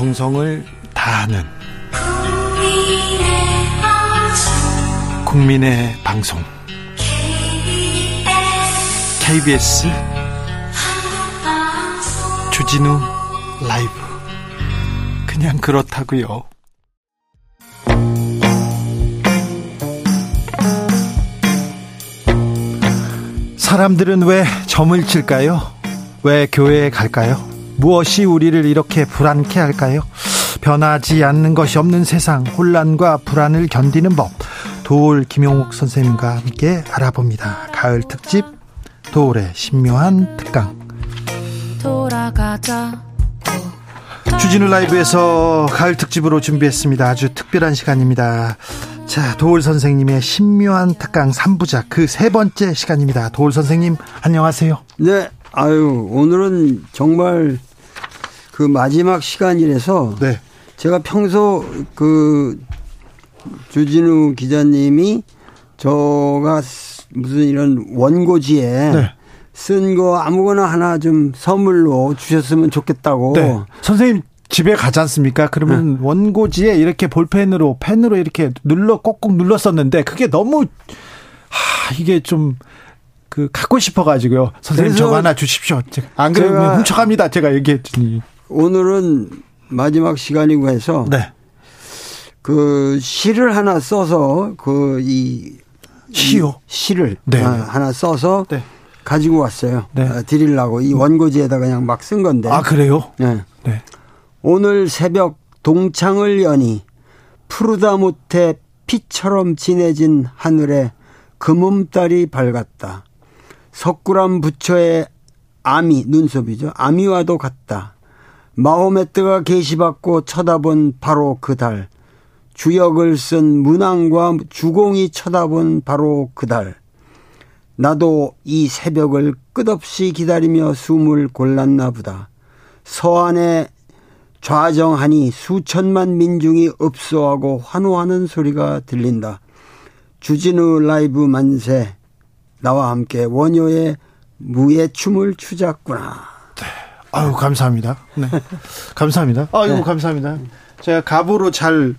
정성을 다하는 국민의 방송 KBS 주진우 라이브 그냥 그렇다고요. 사람들은 왜 점을 칠까요? 왜 교회에 갈까요? 무엇이 우리를 이렇게 불안케 할까요? 변하지 않는 것이 없는 세상, 혼란과 불안을 견디는 법. 도울 김용욱 선생님과 함께 알아봅니다. 가을 특집 도울의 신묘한 특강. 돌아가자. 주진우 라이브에서 가을 특집으로 준비했습니다. 아주 특별한 시간입니다. 자, 도울 선생님의 신묘한 특강 3부작 그 세 번째 시간입니다. 도울 선생님, 안녕하세요. 네, 아유, 오늘은 정말 그 마지막 시간이라서 네. 제가 평소 그 주진우 기자님이 저가 무슨 이런 원고지에 네. 쓴거 아무거나 하나 좀 선물로 주셨으면 좋겠다고. 네. 선생님 집에 가지 않습니까? 그러면 네. 원고지에 이렇게 볼펜으로 펜으로 이렇게 눌러 꼭꼭 눌렀었는데 그게 너무 하 이게 좀 그 갖고 싶어 가지고요. 선생님 저 하나 주십시오. 안 그러면 훔쳐갑니다. 제가 얘기했더니. 오늘은 마지막 시간이고 해서 네. 그 시를 하나 써서 그 이 시요 시를 네. 아, 하나 써서 네. 가지고 왔어요. 네. 아, 드리려고 이 원고지에다 그냥 막 쓴 건데. 아 그래요? 네. 네. 오늘 새벽 동창을 여니 푸르다 못해 피처럼 진해진 하늘에 금음달이 밝았다. 석굴암 부처의 아미 눈썹이죠. 아미와도 같다. 마호메트가 계시받고 쳐다본 바로 그 달. 주역을 쓴 문왕과 주공이 쳐다본 바로 그 달. 나도 이 새벽을 끝없이 기다리며 숨을 골랐나 보다. 서안에 좌정하니 수천만 민중이 읍소하고 환호하는 소리가 들린다. 주진우 라이브 만세. 나와 함께 원효의 무예 춤을 추자꾸나. 아유 감사합니다. 네. 감사합니다. 아유 네. 감사합니다. 제가 갑으로 잘,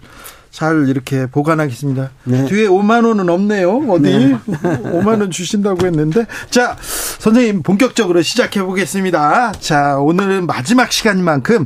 잘 이렇게 보관하겠습니다. 네. 뒤에 5만 원은 없네요. 어디? 네. 5만 원 주신다고 했는데. 자, 선생님 본격적으로 시작해 보겠습니다. 자, 오늘은 마지막 시간인 만큼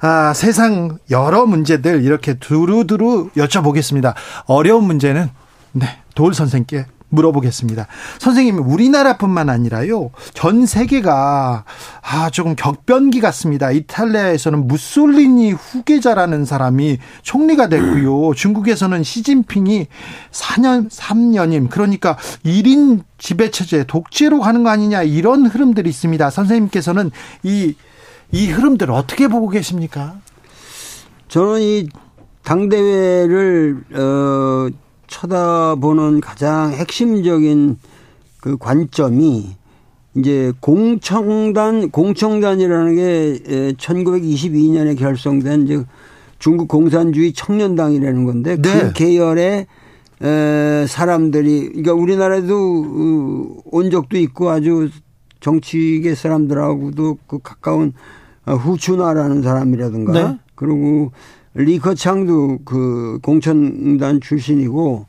아, 세상 여러 문제들 이렇게 두루두루 여쭤보겠습니다. 어려운 문제는 네, 도울 선생께 물어보겠습니다. 선생님, 우리나라뿐만 아니라요, 전 세계가, 아, 조금 격변기 같습니다. 이탈리아에서는 무솔리니 후계자라는 사람이 총리가 됐고요. 중국에서는 시진핑이 4년, 3년임. 그러니까 1인 지배체제, 독재로 가는 거 아니냐, 이런 흐름들이 있습니다. 선생님께서는 이, 이 흐름들 어떻게 보고 계십니까? 저는 이 당대회를, 어, 쳐다보는 가장 핵심적인 그 관점이 이제 공청단 공청단이라는 게 1922년에 결성된 이제 중국 공산주의 청년당이라는 건데 그 네. 그 계열의 에 사람들이 그러니까 우리나라에도 어, 온 적도 있고 아주 정치계 사람들하고도 그 가까운 어, 후추나라는 사람이라든가 네. 그리고 리커창도 그 공천단 출신이고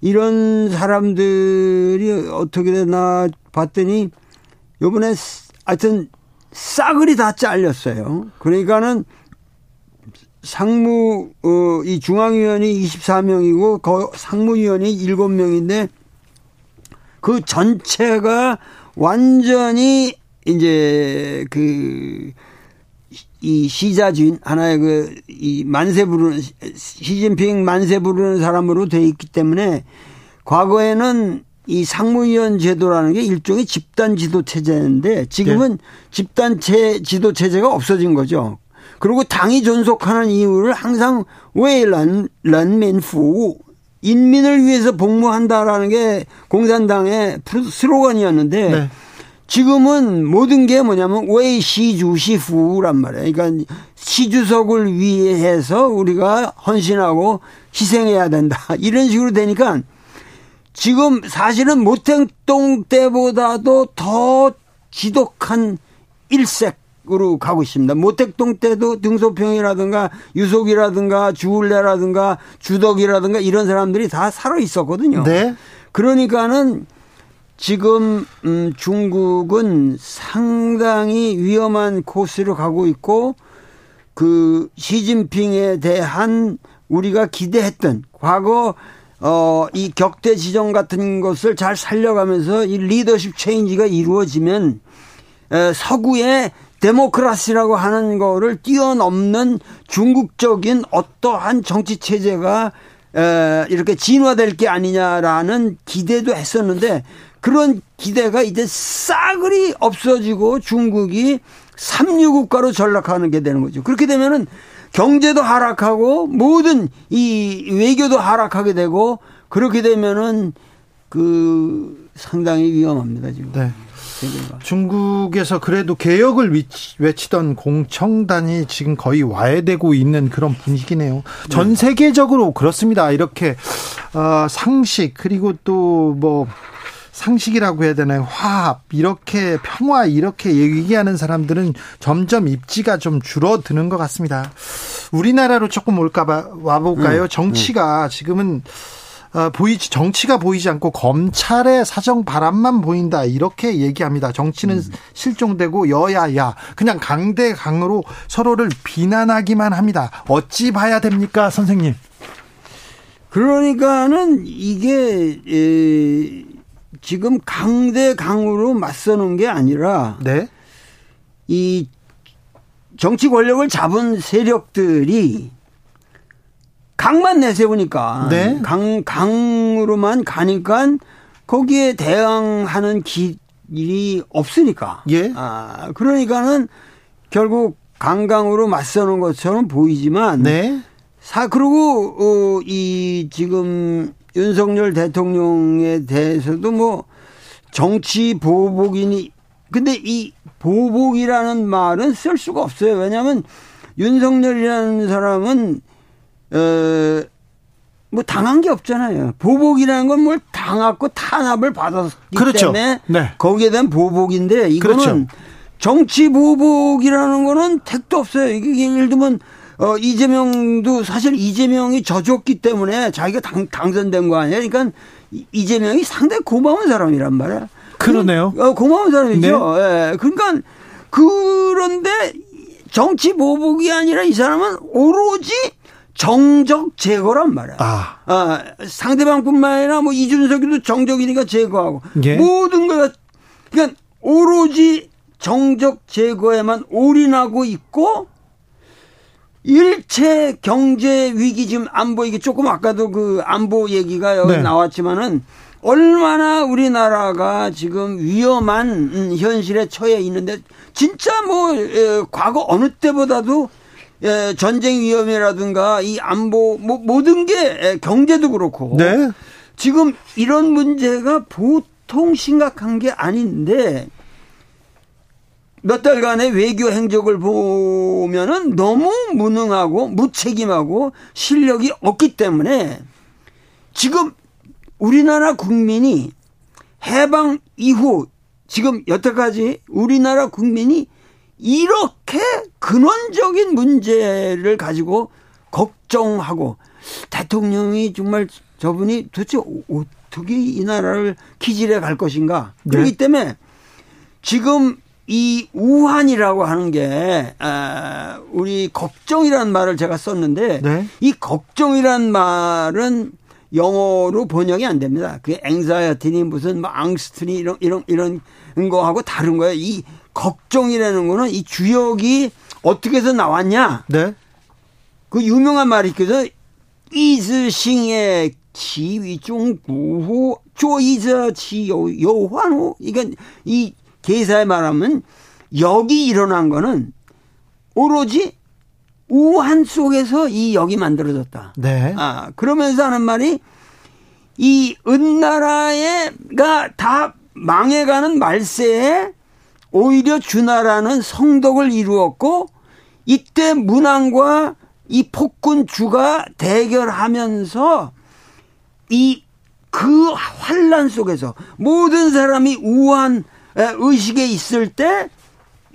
이런 사람들이 어떻게 되나 봤더니 요번에 하여튼 싸그리 다 잘렸어요. 그러니까는 상무 어, 이 중앙위원이 24명이고 거 상무위원이 7명인데 그 전체가 완전히 이제 그 이 시자 주인 하나의 그 이 만세 부르는 시진핑 만세 부르는 사람으로 돼 있기 때문에 과거에는 이 상무위원 제도라는 게 일종의 집단 지도 체제인데 지금은 네. 집단 체 지도 체제가 없어진 거죠. 그리고 당이 존속하는 이유를 항상 웨이런 런민후 인민을 위해서 복무한다라는 게 공산당의 슬로건이었는데 네. 지금은 모든 게 뭐냐면 왜 시주시후란 말이에요. 그러니까 시주석을 위해서 우리가 헌신하고 희생해야 된다. 이런 식으로 되니까 지금 사실은 모택동 때보다도 더 지독한 일색 으로 가고 있습니다. 모택동 때도 등소평이라든가 유속이라든가 주울레라든가 주덕이라든가 이런 사람들이 다 살아 있었거든요. 네. 그러니까는 지금 음 중국은 상당히 위험한 코스로 가고 있고 그 시진핑에 대한 우리가 기대했던 과거 어, 이 격대 지정 같은 것을 잘 살려가면서 이 리더십 체인지가 이루어지면 에, 서구의 데모크라시라고 하는 거를 뛰어넘는 중국적인 어떠한 정치 체제가 에, 이렇게 진화될 게 아니냐라는 기대도 했었는데 그런 기대가 이제 싸그리 없어지고 중국이 삼류 국가로 전락하는 게 되는 거죠. 그렇게 되면은 경제도 하락하고 모든 이 외교도 하락하게 되고 그렇게 되면은 그 상당히 위험합니다 지금. 네. 중국에서 그래도 개혁을 외치던 공청단이 지금 거의 와해되고 있는 그런 분위기네요. 전 네. 세계적으로 그렇습니다. 이렇게 어, 상식 그리고 또뭐 상식이라고 해야 되나요? 화합, 이렇게 평화, 이렇게 얘기하는 사람들은 점점 입지가 좀 줄어드는 것 같습니다. 우리나라로 조금 올까 봐 와볼까요? 음, 정치가 음. 지금은 어, 보이지 정치가 보이지 않고 검찰의 사정 바람만 보인다 이렇게 얘기합니다. 정치는 음. 실종되고 여야야 그냥 강대 강으로 서로를 비난하기만 합니다. 어찌 봐야 됩니까, 선생님? 그러니까는 이게 에, 지금 강대강으로 맞서는 게 아니라 네? 이 정치 권력을 잡은 세력들이 강만 내세우니까 네? 강 강으로만 가니까 거기에 대항하는 길이 없으니까. 예. 아 그러니까는 결국 강강으로 맞서는 것처럼 보이지만 네. 사 그리고 어, 이 지금 윤석열 대통령에 대해서도 뭐 정치 보복이니 근데 이 보복이라는 말은 쓸 수가 없어요. 왜냐하면 윤석열이라는 사람은 어뭐 당한 게 없잖아요. 보복이라는 건 뭘 당하고 탄압을 받았기 그렇죠. 때문에 네. 거기에 대한 보복인데 이거는 그렇죠. 정치 보복이라는 거는 택도 없어요. 이게 예를 들면 어, 이재명도 사실 이재명이 져줬기 때문에 자기가 당, 당선된 거 아니야. 그러니까 이재명이 상당히 고마운 사람이란 말이야. 그러네요. 어, 고마운 사람이죠. 네. 예. 그러니까 그런데 정치 보복이 아니라 이 사람은 오로지 정적 제거란 말이야. 아. 아 상대방뿐만 아니라 뭐 이준석이도 정적이니까 제거하고 예. 모든 걸 그러니까 오로지 정적 제거에만 올인하고 있고 일체 경제 위기 지금 안보 이게 조금 아까도 그 안보 얘기가 여기 네. 나왔지만은 얼마나 우리나라가 지금 위험한 음, 현실에 처해 있는데 진짜 뭐 과거 어느 때보다도 전쟁 위험이라든가 이 안보 뭐 모든 게 경제도 그렇고 네. 지금 이런 문제가 보통 심각한 게 아닌데 몇 달간의 외교 행적을 보면은 너무 무능하고 무책임하고 실력이 없기 때문에 지금 우리나라 국민이 해방 이후 지금 여태까지 우리나라 국민이 이렇게 근원적인 문제를 가지고 걱정하고 대통령이 정말 저분이 도대체 어떻게 이 나라를 기질해 갈 것인가. 네. 그렇기 때문에 지금 이 우한이라고 하는 게 아, 우리 걱정이라는 말을 제가 썼는데 네. 이 걱정이라는 말은 영어로 번역이 안 됩니다. 그게 앵자이어티니 무슨 뭐 앙스트니 이런 이런 이런 거하고 다른 거예요. 이 걱정이라는 거는 이 주역이 어떻게 해서 나왔냐? 네. 그 유명한 말이 있거든. 이즈싱의 지위중 구호 조이저 지요 요환호 이건 이 계사에 말하면 역이 일어난 거는 오로지 우한 속에서 이 역이 만들어졌다. 네. 아, 그러면서 하는 말이 이 은나라가 다 망해가는 말세에 오히려 주나라는 성덕을 이루었고 이때 문왕과 이 폭군 주가 대결하면서 이 그 환란 속에서 모든 사람이 우한 의식에 있을 때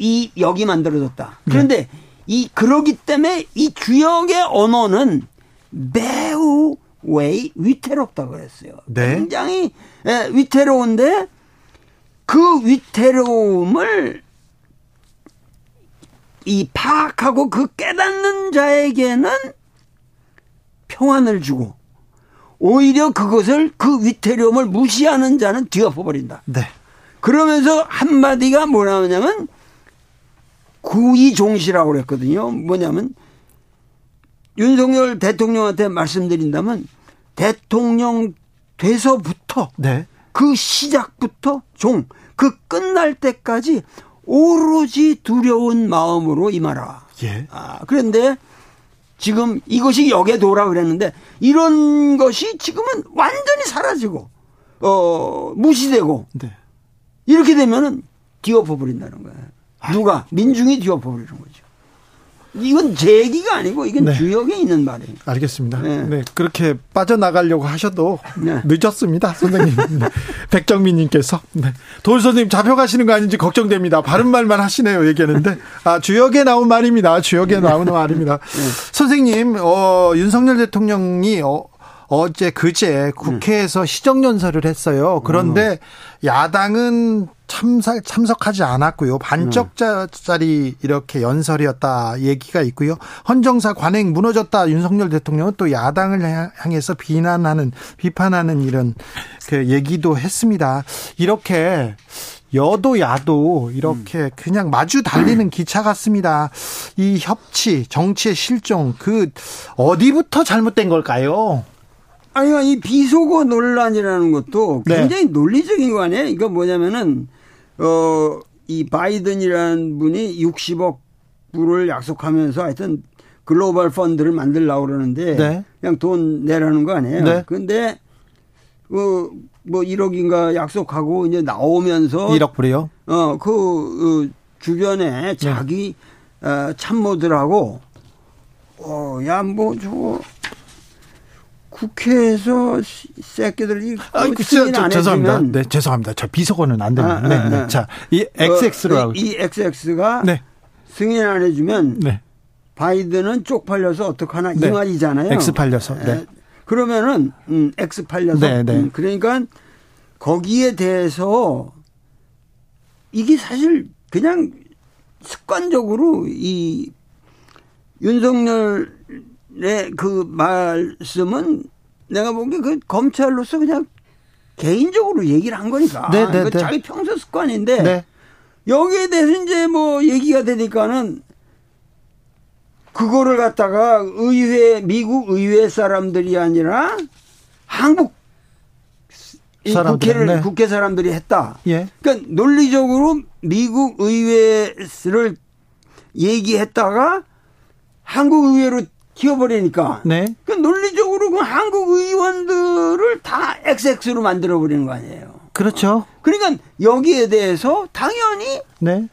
이 역이 만들어졌다. 네. 그런데 네. 이 그러기 때문에 이 주역의 언어는 매우 왜 위태롭다 그랬어요. 네. 굉장히 예, 위태로운데 그 위태로움을 이 파악하고 그 깨닫는 자에게는 평안을 주고 오히려 그것을 그 위태로움을 무시하는 자는 뒤엎어버린다. 네. 그러면서 한마디가 뭐냐면 구이종시라고 그랬거든요. 뭐냐면 윤석열 대통령한테 말씀드린다면 대통령 돼서부터 네. 그 시작부터 종, 그 끝날 때까지 오로지 두려운 마음으로 임하라. 예. 아, 그런데 지금 이것이 역에 도라 그랬는데 이런 것이 지금은 완전히 사라지고 어 무시되고 네. 이렇게 되면은 뒤엎어 버린다는 거예요. 누가 민중이 뒤엎어 버리는 거죠. 이건 제 얘기가 아니고 이건 네. 주역에 있는 말이에요. 알겠습니다. 네. 네. 그렇게 빠져나가려고 하셔도 네. 늦었습니다, 선생님. 네. 백정민 님께서 네. 도울 선생님 잡혀가시는 거 아닌지 걱정됩니다. 바른 말만 하시네요, 얘기하는데 아 주역에 나온 말입니다. 주역에 나오는 말입니다. 네. 선생님, 어, 윤석열 대통령이 어, 어제 그제 국회에서 시정연설을 했어요. 그런데 음. 야당은 참석, 참석하지 않았고요. 반쪽짜리 이렇게 연설이었다 얘기가 있고요. 헌정사 관행 무너졌다 윤석열 대통령은 또 야당을 향해서 비난하는 비판하는 이런 그 얘기도 했습니다. 이렇게 여도 야도 이렇게 음. 그냥 마주 달리는 기차 같습니다. 이 협치, 정치의 실종 그 어디부터 잘못된 걸까요? 아니, 이 비속어 논란이라는 것도 네. 굉장히 네. 논리적인 거 아니에요? 이거 뭐냐면은, 어, 이 바이든이라는 분이 60억 불을 약속하면서 하여튼 글로벌 펀드를 만들려고 그러는데 네. 그냥 돈 내라는 거 아니에요? 네. 근데, 어, 뭐 1억인가 약속하고 이제 나오면서 1억 불이요? 어, 그, 어, 주변에 네. 자기 네. 어, 참모들하고 어, 야, 뭐 저거 국회에서 새끼들이 아, 그, 승인 안 죄송합니다. 네, 죄송합니다. 저 비속어는 안 됩니다. 아, 네, 아, 네. 아. 자, 이 XX로 어, 이 XX가 네. 승인 안 해주면 네. 바이든은 쪽팔려서 어떡하나 네. 이 말이잖아요. X 팔려서. 네. 그러면은 음, X 팔려서. 네, 네. 음, 그러니까 거기에 대해서 이게 사실 그냥 습관적으로 이 윤석열 그 말씀은 내가 보기에 그 검찰로서 그냥 개인적으로 얘기를 한 거니까. 네, 네, 네. 자기 평소 습관인데 네. 여기에 대해서 이제 뭐 얘기가 되니까는 그거를 갖다가 의회 미국 의회 사람들이 아니라 한국 국회를 네. 국회 사람들이 했다. 예. 그러니까 논리적으로 미국 의회를 얘기했다가 한국 의회로 키워버리니까. 네. 그 논리적으로 그 한국 의원들을 다 XX로 만들어버리는 거 아니에요. 그렇죠. 그러니까 여기에 대해서 당연히. 네.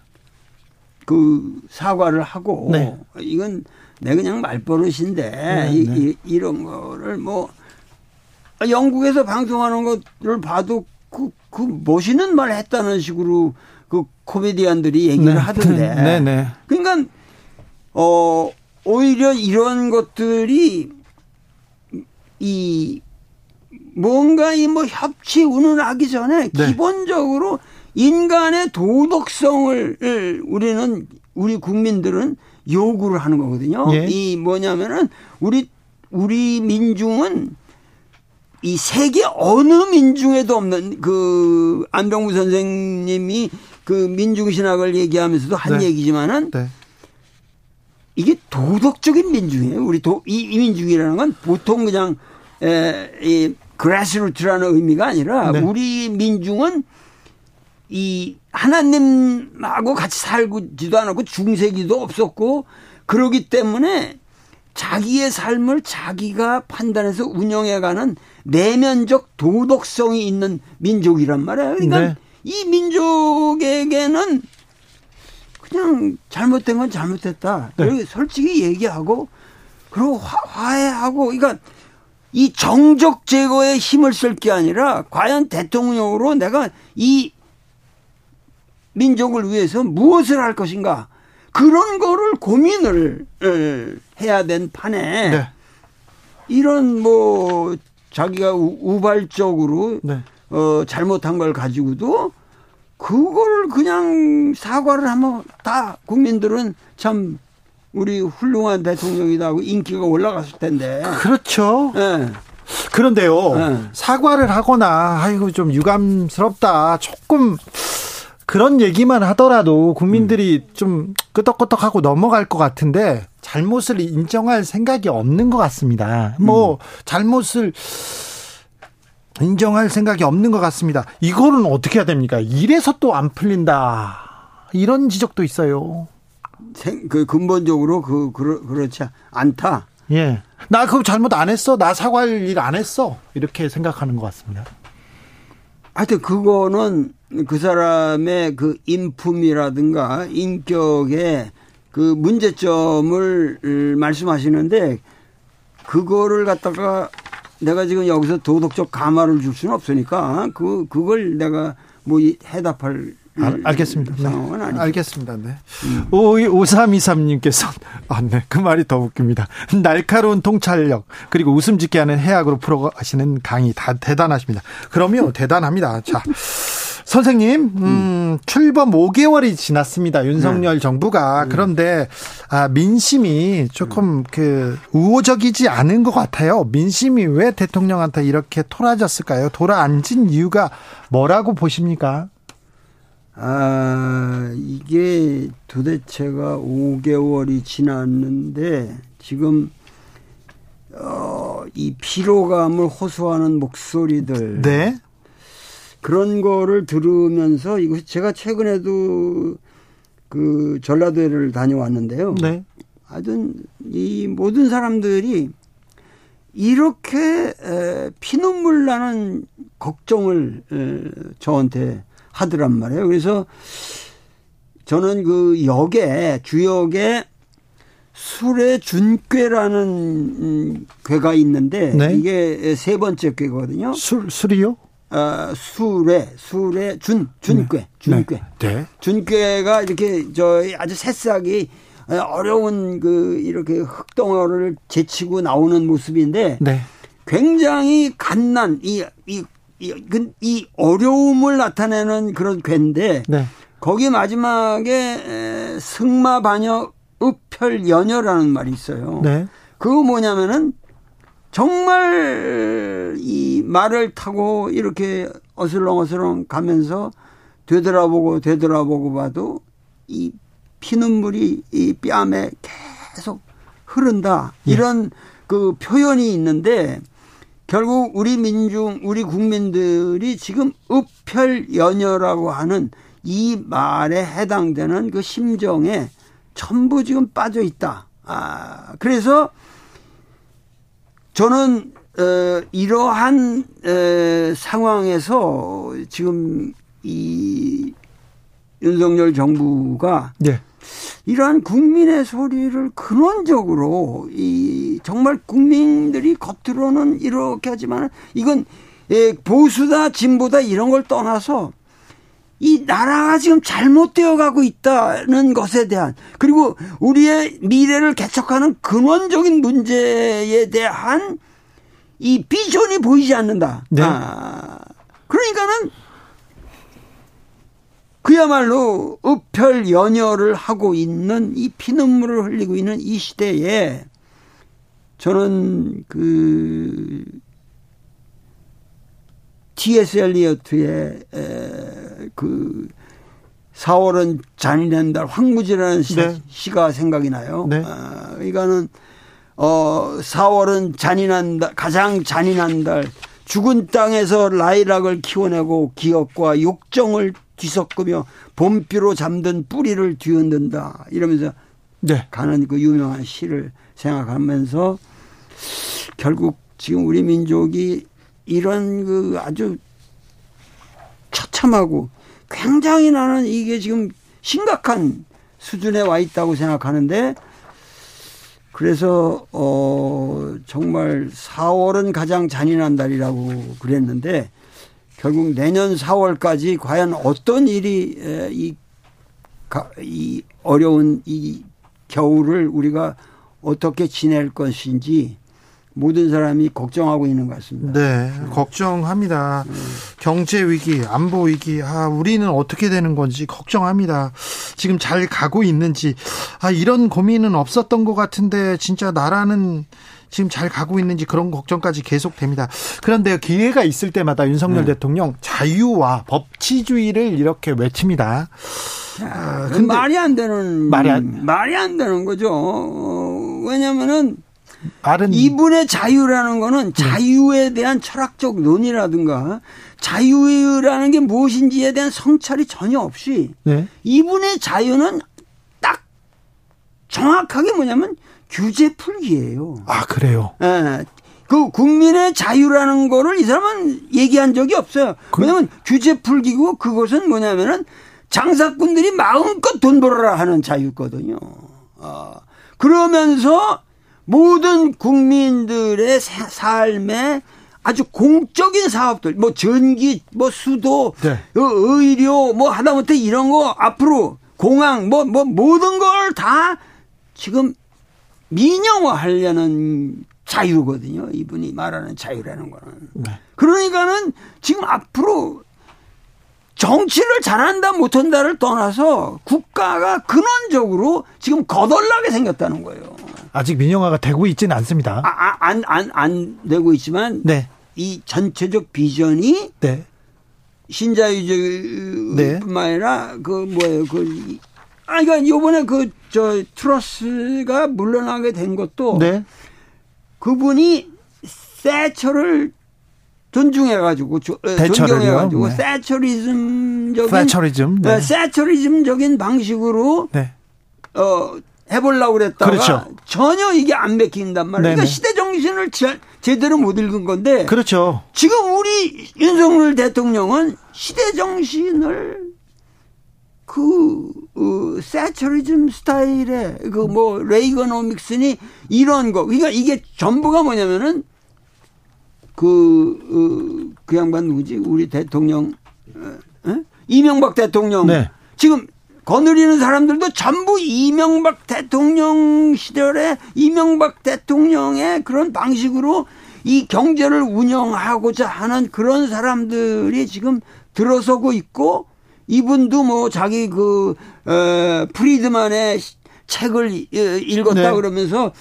그 사과를 하고. 네. 이건 내 그냥 말버릇인데. 네, 이, 네. 이, 런 거를 뭐. 영국에서 방송하는 것을 봐도 그, 그 멋있는 말 했다는 식으로 그 코미디언들이 얘기를 네. 하던데. 네, 네. 그러니까, 어, 오히려 이런 것들이 이 뭔가 이 뭐 협치 운운하기 전에 네. 기본적으로 인간의 도덕성을 우리는 우리 국민들은 요구를 하는 거거든요. 예. 이 뭐냐면은 우리 우리 민중은 이 세계 어느 민중에도 없는 그 안병무 선생님이 그 민중 신학을 얘기하면서도 한 네. 얘기지만은 네. 이게 도덕적인 민중이에요. 우리 도, 이, 이 민중이라는 건 보통 그냥 에, 이 그라스루트라는 의미가 아니라 네. 우리 민중은 이 하나님하고 같이 살지도 않았고 중세기도 없었고 그러기 때문에 자기의 삶을 자기가 판단해서 운영해가는 내면적 도덕성이 있는 민족이란 말이에요. 그러니까 네. 이 민족에게는 그냥 잘못된 건 잘못됐다. 네. 솔직히 얘기하고 그리고 화, 해하고 그러니까 이 정적 제거에 힘을 쓸 게 아니라 과연 대통령으로 내가 이 민족을 위해서 무엇을 할 것인가 그런 거를 고민을 해야 된 판에 네. 이런 뭐 자기가 우발적으로 네. 어 잘못한 걸 가지고도 그걸 그냥 사과를 하면 다 국민들은 참 우리 훌륭한 대통령이다 하고 인기가 올라갔을 텐데. 그렇죠. 네. 그런데요. 네. 사과를 하거나 아이고 좀 유감스럽다. 조금 그런 얘기만 하더라도 국민들이 음. 좀 끄덕끄덕하고 넘어갈 것 같은데 잘못을 인정할 생각이 없는 것 같습니다. 뭐 음. 잘못을 인정할 생각이 없는 것 같습니다. 이거는 어떻게 해야 됩니까? 이래서 또 안 풀린다. 이런 지적도 있어요. 생, 그 근본적으로 그, 그 그렇지 않다. 예. 나 그거 잘못 안 했어. 나 사과할 일 안 했어. 이렇게 생각하는 것 같습니다. 하여튼 그거는 그 사람의 그 인품이라든가 인격의 그 문제점을 말씀하시는데 그거를 갖다가 내가 지금 여기서 도덕적 감화를 줄 수는 없으니까 그 그걸 내가 뭐 해답할 알, 알겠습니다. 네. 알겠습니다. 네. 음. 5323님께서, 아, 네. 그 말이 더 웃깁니다. 날카로운 통찰력, 그리고 웃음 짓게 하는 해악으로 풀어가시는 강의 다 대단하십니다. 그럼요, 대단합니다. 자. 선생님, 음, 음. 출범 5개월이 지났습니다. 윤석열 네. 정부가. 음. 그런데, 아, 민심이 조금 그, 우호적이지 않은 것 같아요. 민심이 왜 대통령한테 이렇게 토라졌을까요? 돌아앉은 이유가 뭐라고 보십니까? 아, 이게 도대체가 5개월이 지났는데, 지금, 어, 이 피로감을 호소하는 목소리들. 네. 그런 거를 들으면서 이거 제가 최근에도 그 전라도를 다녀왔는데요. 네. 하여튼 이 모든 사람들이 이렇게 피눈물 나는 걱정을 저한테 하더란 말이에요. 그래서 저는 그 역에 주역에 술의 준꾀라는 음, 괴가 있는데 네. 이게 세 번째 괴거든요. 술 술이요? 어, 술에 술에 준 준꾀 네. 준꾀 네. 네. 준꾀가 이렇게 저 아주 새싹이 어려운 그 이렇게 흙덩어리를 제치고 나오는 모습인데 네. 굉장히 갓난 이 이 이, 그, 이 어려움을 나타내는 그런 괴인데 네. 거기 마지막에 승마 반역 읍혈 연여라는 말이 있어요. 네. 그거 뭐냐면은 정말 이 말을 타고 이렇게 어슬렁어슬렁 가면서 되돌아보고 되돌아보고 봐도 이 피눈물이 이 뺨에 계속 흐른다. 예. 이런 그 표현이 있는데 결국 우리 민중, 우리 국민들이 지금 읍혈연여라고 하는 이 말에 해당되는 그 심정에 전부 지금 빠져 있다. 아, 그래서 저는 어, 이러한 에, 상황에서 지금 이 윤석열 정부가 네. 이러한 국민의 소리를 근원적으로 이 정말 국민들이 겉으로는 이렇게 하지만 이건 예, 보수다 진보다 이런 걸 떠나서 이 나라가 지금 잘못되어 가고 있다는 것에 대한 그리고 우리의 미래를 개척하는 근원적인 문제에 대한 이 비전이 보이지 않는다. 네. 아, 그러니까는 그야말로 읍혈 연혈을 하고 있는 이 피눈물을 흘리고 있는 이 시대에 저는 그 T.S. 엘리어트의 그 4월은 잔인한 달 황무지라는 네. 시, 가 생각이 나요. 네. 아, 이거는 어 4월은 잔인한 달 가장 잔인한 달 죽은 땅에서 라이락을 키워내고 기억과 욕정을 뒤섞으며 봄비로 잠든 뿌리를 뒤흔든다 이러면서 네. 가는 그 유명한 시를 생각하면서 결국 지금 우리 민족이 이런 그 아주 처참하고 굉장히 나는 이게 지금 심각한 수준에 와 있다고 생각하는데 그래서 어 정말 4월은 가장 잔인한 달이라고 그랬는데 결국 내년 4월까지 과연 어떤 일이 이 이 어려운 이 겨울을 우리가 어떻게 지낼 것인지 모든 사람이 걱정하고 있는 것 같습니다. 네, 네. 걱정합니다. 네. 경제 위기, 안보 위기, 아, 우리는 어떻게 되는 건지 걱정합니다. 지금 잘 가고 있는지, 아, 이런 고민은 없었던 것 같은데, 진짜 나라는 지금 잘 가고 있는지 그런 걱정까지 계속됩니다. 그런데 기회가 있을 때마다 윤석열 네. 대통령 자유와 법치주의를 이렇게 외칩니다. 아, 근데 말이 안 되는 말이 안 말이 안 되는 거죠. 어, 왜냐면은 말은 이분의 자유라는 거는 네. 자유에 대한 철학적 논의라든가 자유라는 게 무엇인지에 대한 성찰이 전혀 없이 네. 이분의 자유는 딱 정확하게 뭐냐면 규제 풀기예요. 아 그래요? 예. 그 국민의 자유라는 거를 이 사람은 얘기한 적이 없어요. 그... 왜냐면 규제 풀기고 그것은 뭐냐면은 장사꾼들이 마음껏 돈 벌어라 하는 자유거든요. 어. 그러면서 모든 국민들의 삶에 아주 공적인 사업들, 뭐 전기, 뭐 수도, 네. 어, 의료, 뭐 하다못해 이런 거 앞으로 공항, 뭐, 뭐 모든 걸 다 지금 민영화 하려는 자유거든요. 이분이 말하는 자유라는 거는. 네. 그러니까는 지금 앞으로 정치를 잘한다 못한다를 떠나서 국가가 근원적으로 지금 거덜나게 생겼다는 거예요. 아직 민영화가 되고 있지는 않습니다. 아, 아, 안, 안, 안 되고 있지만 네. 이 전체적 비전이 네. 신자유주의뿐만 네. 아니라 그 뭐예요 그 아, 그러니까 요번에 그, 저, 트러스가 물러나게 된 것도. 네. 그분이 세처를 존중해가지고, 존경해가지고, 네. 세처리즘적인. 세처리즘. 네. 세처리즘적인 방식으로. 네. 어, 해보려고 그랬다가 그렇죠. 전혀 이게 안 맥힌단 말이에요. 그러니까 시대 정신을 제대로 못 읽은 건데. 그렇죠. 지금 우리 윤석열 대통령은 시대 정신을 그, 어, 세처리즘 스타일의 그 뭐 레이거노믹스니 이런 거. 그러니까 이게 전부가 뭐냐면은 그, 어, 그 양반 누구지? 우리 대통령, 어, 어? 이명박 대통령. 네. 지금 거느리는 사람들도 전부 이명박 대통령 시절에 이명박 대통령의 그런 방식으로 이 경제를 운영하고자 하는 그런 사람들이 지금 들어서고 있고 이분도 뭐 자기 그, 어, 프리드만의 책을 읽었다 네. 그러면서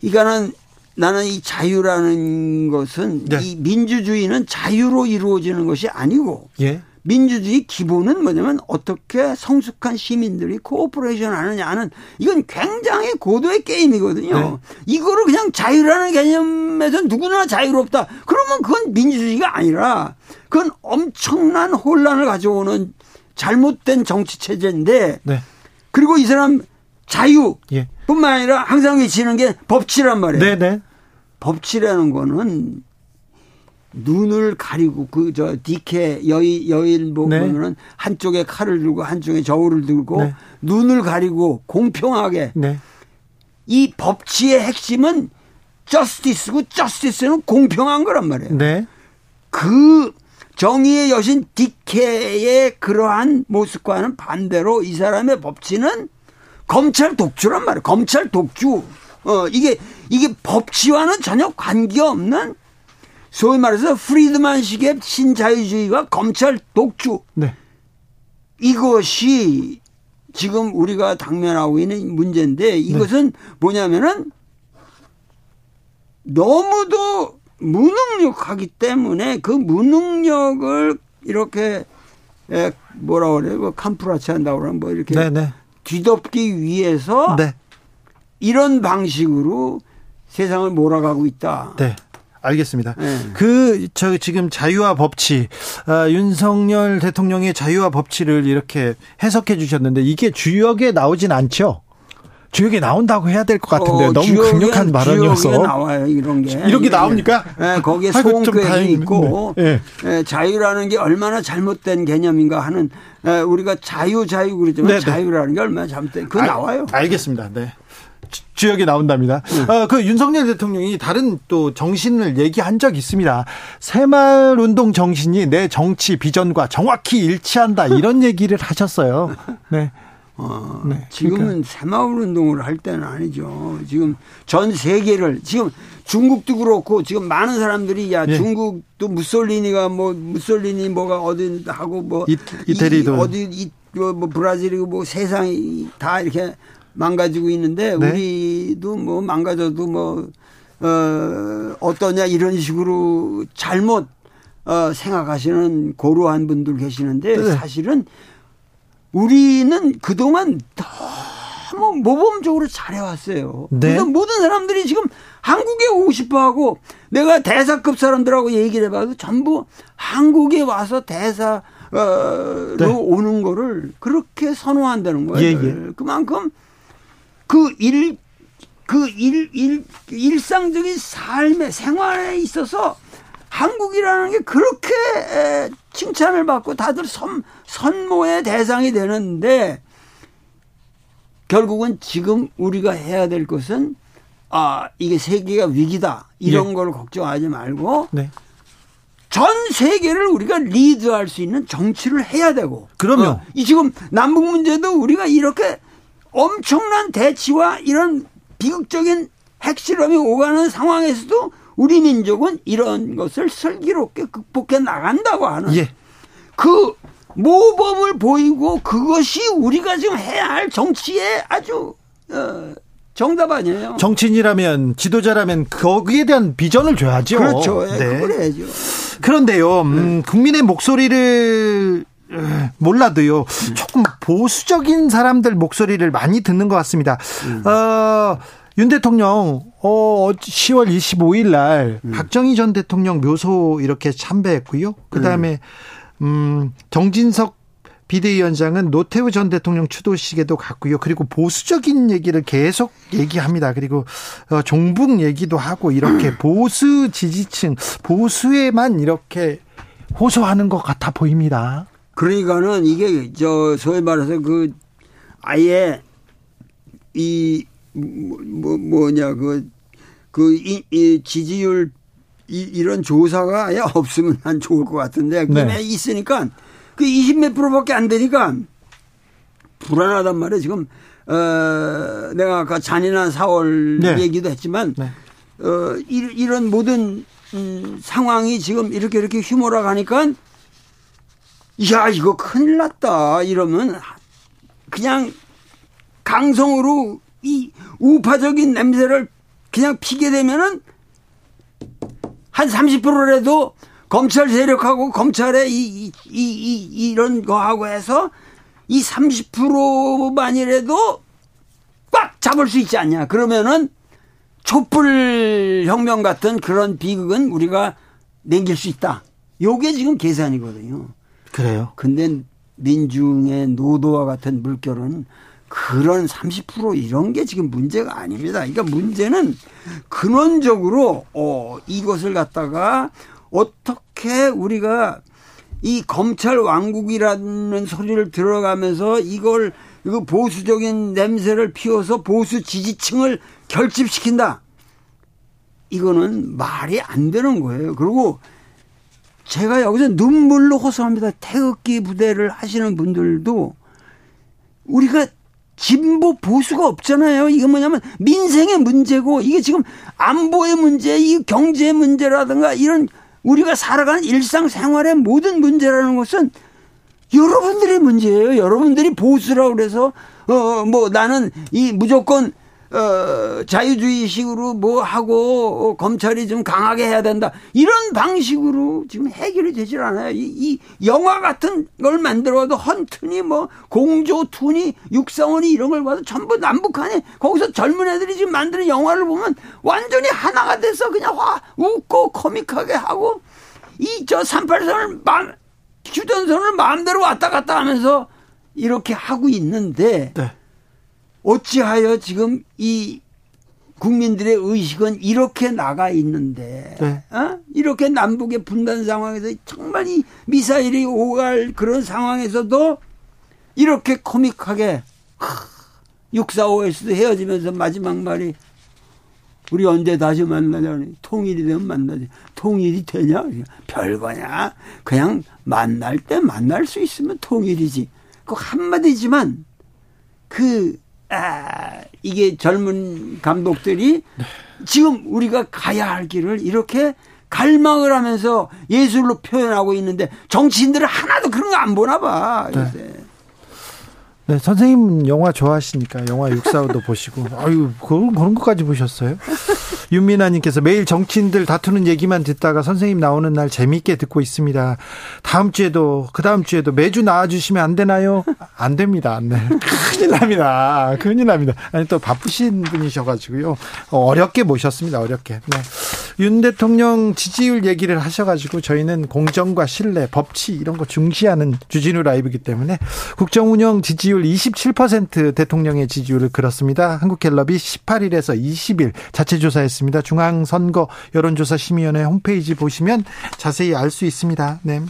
이거는 나는 이 자유라는 것은 네. 이 민주주의는 자유로 이루어지는 것이 아니고 예. 민주주의 기본은 뭐냐면 어떻게 성숙한 시민들이 cooperation 하느냐 하는 이건 굉장히 고도의 게임이거든요. 네. 이거를 그냥 자유라는 개념에서 누구나 자유롭다. 그러면 그건 민주주의가 아니라 그건 엄청난 혼란을 가져오는 잘못된 정치 체제인데 네. 그리고 이 사람 자유뿐만 예. 아니라 항상 외치는 게 법치란 말이에요. 네, 네. 법치라는 거는 눈을 가리고 그 저 디케 여인 여인 보면은 네. 한쪽에 칼을 들고 한쪽에 저울을 들고 네. 눈을 가리고 공평하게 네. 이 법치의 핵심은 저스티스고 저스티스는 공평한 거란 말이에요. 네. 그 정의의 여신 디케의 그러한 모습과는 반대로 이 사람의 법치는 검찰 독주란 말이에요. 검찰 독주. 어 이게 이게 법치와는 전혀 관계없는 소위 말해서 프리드만식의 신자유주의와 검찰 독주. 네. 이것이 지금 우리가 당면하고 있는 문제인데 이것은 네. 뭐냐면은 너무도 무능력하기 때문에 그 무능력을 이렇게 뭐라 그래요? 뭐 캄프라치 한다고 그러면 뭐 이렇게 네네. 네. 뒤덮기 위해서 네. 이런 방식으로 세상을 몰아가고 있다. 네. 알겠습니다. 네. 그, 저, 지금 자유와 법치, 아, 윤석열 대통령의 자유와 법치를 이렇게 해석해 주셨는데 이게 주역에 나오진 않죠? 주역에 나온다고 해야 될 것 같은데 어, 너무 강력한 발언이어서 나와요 이런 게 이런 게 나옵니까? 네, 거기에 소원교이 있고 네. 네. 자유라는 게 얼마나 잘못된 개념인가 하는 네, 우리가 자유 자유 그러지만 네, 네. 자유라는 게 얼마나 잘못된 그 나와요. 알겠습니다. 네. 지역에 나온답니다. 네. 어, 그 윤석열 대통령이 다른 또 정신을 얘기한 적 있습니다. 새마을 운동 정신이 내 정치 비전과 정확히 일치한다 이런 얘기를 하셨어요. 네. 어, 네. 지금은 그러니까. 새마을 운동을 할 때는 아니죠. 지금 전 세계를 지금 중국도 그렇고 지금 많은 사람들이 야 네. 중국도 무솔리니가 뭐 무솔리니 뭐가 어디 하고 뭐 이, 이태리도 이, 어디 이, 뭐, 뭐 브라질이고 뭐 세상이 다 이렇게 망가지고 있는데 네? 우리도 뭐 망가져도 뭐 어, 어떠냐 이런 식으로 잘못 어, 생각하시는 고루한 분들 계시는데 네. 사실은 우리는 그동안 너무 모범적으로 잘해왔어요. 네. 그래서 모든 사람들이 지금 한국에 오고 싶어 하고 내가 대사급 사람들하고 얘기를 해봐도 전부 한국에 와서 대사로 네. 오는 거를 그렇게 선호한다는 거예요. 예, 예. 그만큼 그 일, 그 일, 일, 일상적인 삶의 생활에 있어서 한국이라는 게 그렇게 칭찬을 받고 다들 선, 선모의 대상이 되는데 결국은 지금 우리가 해야 될 것은 아, 이게 세계가 위기다. 이런 네. 걸 걱정하지 말고 네. 전 세계를 우리가 리드할 수 있는 정치를 해야 되고. 그러면 어, 이 지금 남북 문제도 우리가 이렇게 엄청난 대치와 이런 비극적인 핵실험이 오가는 상황에서도 우리 민족은 이런 것을 슬기롭게 극복해 나간다고 하는 예. 그 모범을 보이고 그것이 우리가 지금 해야 할 정치의 아주 어, 정답 아니에요. 정치인이라면 지도자라면 거기에 대한 비전을 줘야죠. 그렇죠. 예, 네. 그래야죠. 그런데요, 음, 네. 국민의 목소리를 몰라도요 조금 보수적인 사람들 목소리를 많이 듣는 것 같습니다. 음. 어, 윤 대통령 어 10월 25일 날 음. 박정희 전 대통령 묘소 이렇게 참배했고요. 그다음에 음, 음 정진석 비대위원장은 노태우 전 대통령 추도식에도 갔고요. 그리고 보수적인 얘기를 계속 얘기합니다. 그리고 어, 종북 얘기도 하고 이렇게 보수 지지층 보수에만 이렇게 호소하는 것 같아 보입니다. 그러니까는 이게 저 소위 말해서 그 아예 이 뭐, 뭐냐 그그 이, 이 지지율 이, 이런 조사가 아예 없으면 난 좋을 것 같은데 그게 네. 있으니까 그 20몇 프로밖에 안 되니까 불안하단 말이에요 지금 어 내가 아까 잔인한 4월 네. 얘기도 했지만 네. 어 이, 이런 모든 음, 상황이 지금 이렇게 이렇게 휘몰아 가니까 야, 이거 큰일 났다. 이러면 그냥 강성으로 이 우파적인 냄새를 그냥 피게 되면은 한 30%라도 검찰 세력하고 검찰의 이, 이, 이, 이 이런 거하고 해서 이 30%만이라도 꽉 잡을 수 있지 않냐. 그러면은 촛불 혁명 같은 그런 비극은 우리가 남길 수 있다. 요게 지금 계산이거든요. 그래요? 근데 민중의 노도와 같은 물결은 그런 30% 이런 게 지금 문제가 아닙니다. 그러니까 문제는 근원적으로 어 이것을 갖다가 어떻게 우리가 이 검찰 왕국이라는 소리를 들어가면서 이걸 그 보수적인 냄새를 피워서 보수 지지층을 결집시킨다. 이거는 말이 안 되는 거예요. 그리고 제가 여기서 눈물로 호소합니다. 태극기 부대를 하시는 분들도 우리가 진보 보수가 없잖아요. 이게 뭐냐면 민생의 문제고 이게 지금 안보의 문제, 이 경제 문제라든가 이런 우리가 살아가는 일상생활의 모든 문제라는 것은 여러분들의 문제예요. 여러분들이 보수라고 그래서 어 뭐 나는 이 무조건 어, 자유주의식으로 뭐 하고 어, 검찰이 좀 강하게 해야 된다. 이런 방식으로 지금 해결이 되질 않아요. 이, 이 영화 같은 걸 만들어도 헌트니 뭐 공조, 투니, 육상원이 이런 걸 봐도 전부 남북한이 거기서 젊은 애들이 지금 만드는 영화를 보면 완전히 하나가 돼서 그냥 화 웃고 코믹하게 하고 이 저 38선을 마, 휴전선을 마음대로 왔다 갔다 하면서 이렇게 하고 있는데 네. 어찌하여 지금 이 국민들의 의식은 이렇게 나가 있는데, 네. 어? 이렇게 남북의 분단 상황에서 정말 이 미사일이 오갈 그런 상황에서도 이렇게 코믹하게 육사오에서도 헤어지면서 마지막 말이 우리 언제 다시 만나자니 통일이 되면 만나지. 통일이 되냐? 별거냐? 그냥 만날 때 만날 수 있으면 통일이지. 그 한마디지만 그 아, 이게 젊은 감독들이 지금 우리가 가야 할 길을 이렇게 갈망을 하면서 예술로 표현하고 있는데 정치인들은 하나도 그런 거 안 보나 봐. 요새. 네. 네, 선생님 영화 좋아하시니까 영화 육사도 보시고 아유 그런 그런 것까지 보셨어요? 윤미나님께서 매일 정치인들 다투는 얘기만 듣다가 선생님 나오는 날 재미있게 듣고 있습니다. 다음 주에도 그 다음 주에도 매주 나와주시면 안 되나요? 안 됩니다. 네. 큰일 납니다. 큰일 납니다. 아니 또 바쁘신 분이셔가지고요 어렵게 모셨습니다. 어렵게. 네. 윤 대통령 지지율 얘기를 하셔가지고 저희는 공정과 신뢰, 법치 이런 거 중시하는 주진우 라이브이기 때문에 국정운영 지지율 27% 대통령의 지지율을 그렇습니다. 한국갤럽이 18일에서 20일 자체 조사했습니다. 중앙선거 여론조사 심의위원회 홈페이지 보시면 자세히 알 수 있습니다. 네.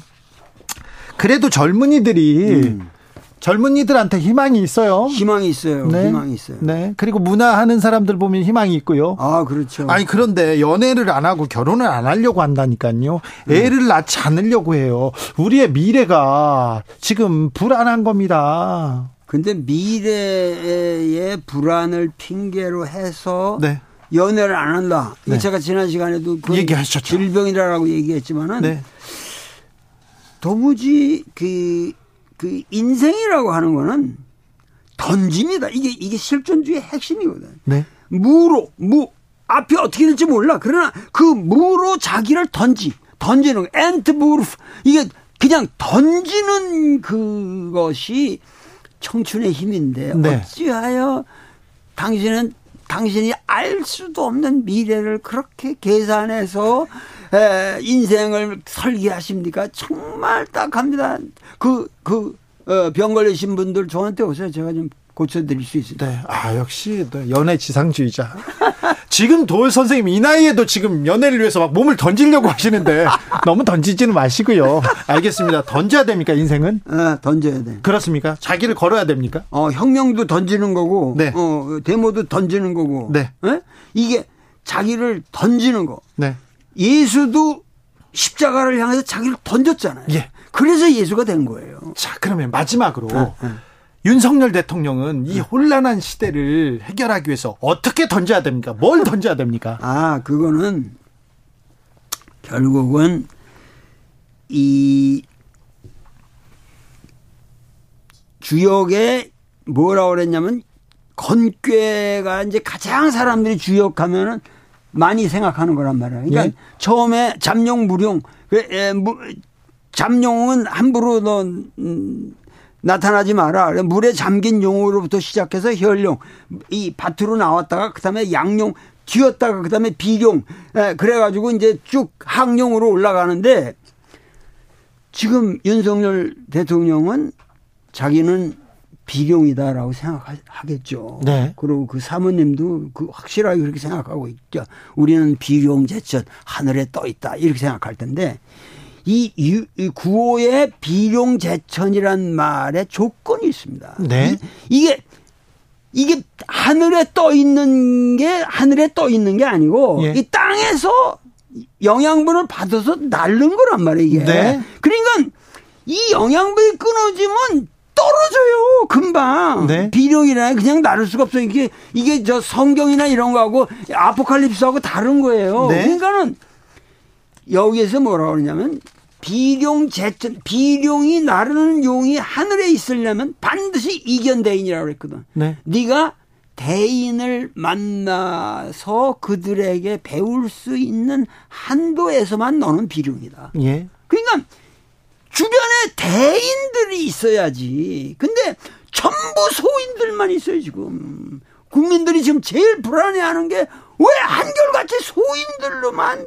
그래도 젊은이들이 음. 젊은이들한테 희망이 있어요. 희망이 있어요. 네. 희망이 있어요. 네. 그리고 문화 하는 사람들 보면 희망이 있고요. 아, 그렇죠. 아니, 그런데 연애를 안 하고 결혼을 안 하려고 한다니까요. 애를 음. 낳지 않으려고 해요. 우리의 미래가 지금 불안한 겁니다. 근데 미래의 불안을 핑계로 해서 네. 연애를 안 한다. 네. 제가 지난 시간에도 그 얘기하셨죠. 질병이라고 얘기했지만은 네. 도무지 그 그 인생이라고 하는 거는 던집니다. 이게 이게 실존주의 핵심이거든. 네. 무로 무 앞이 어떻게 될지 몰라. 그러나 그 무로 자기를 던지 던지는 거. 엔트부르프 이게 그냥 던지는 그것이 청춘의 힘인데 네. 어찌하여 당신은 당신이 알 수도 없는 미래를 그렇게 계산해서 에, 인생을 설계하십니까? 정말 딱합니다. 그, 그, 어, 병 걸리신 분들 저한테 오세요. 제가 좀 고쳐드릴 수 있습니다. 네. 아, 역시 연애 지상주의자. 지금 도울 선생님 이 나이에도 지금 연애를 위해서 막 몸을 던지려고 하시는데 너무 던지지는 마시고요. 알겠습니다. 던져야 됩니까, 인생은? 아, 던져야 돼. 그렇습니까? 자기를 걸어야 됩니까? 어, 혁명도 던지는 거고, 네. 어, 데모도 던지는 거고, 네. 네? 이게 자기를 던지는 거. 네. 예수도 십자가를 향해서 자기를 던졌잖아요. 예. 그래서 예수가 된 거예요. 자, 그러면 마지막으로 네, 네. 윤석열 대통령은 이 네. 혼란한 시대를 해결하기 위해서 어떻게 던져야 됩니까? 뭘 던져야 됩니까? 아, 그거는 결국은 이 주역에 뭐라 그랬냐면 건괴가 이제 가장 사람들이 주역하면은 많이 생각하는 거란 말이에요. 그러니까 예? 처음에 잠룡 무룡 그, 잠룡은 함부로 너 음, 나타나지 마라. 물에 잠긴 용으로부터 시작해서 혈룡 이 밭으로 나왔다가 그다음에 양룡 튀었다가 그다음에 비룡 에, 그래가지고 이제 쭉 항룡으로 올라가는데 지금 윤석열 대통령은 자기는 비룡이다라고 생각하겠죠. 네. 그리고 그 사모님도 그 확실하게 그렇게 생각하고 있죠. 우리는 비룡 제천 하늘에 떠 있다 이렇게 생각할 텐데 이, 이 구호의 비룡 제천이란 말에 조건이 있습니다. 네. 이, 게 이게 하늘에 떠 있는 게 하늘에 떠 있는 게 아니고 예. 이 땅에서 영양분을 받아서 날른 거란 말이에요. 이게. 네. 그러니까 이 영양분이 끊어지면 떨어져요 금방 네. 비룡이라 그냥 나를 수가 없어요 이게 이게 저 성경이나 이런 거하고 아포칼립스하고 다른 거예요 네. 그러니까는 여기에서 뭐라 그러냐면 비룡 제천 비룡이 나르는 용이 하늘에 있으려면 반드시 이견 대인이라고 그랬거든 네. 네가 대인을 만나서 그들에게 배울 수 있는 한도에서만 너는 비룡이다 예. 그러니까 주변에 대인들이 있어야지. 근데 전부 소인들만 있어요, 지금. 국민들이 지금 제일 불안해하는 게 왜 한결같이 소인들로만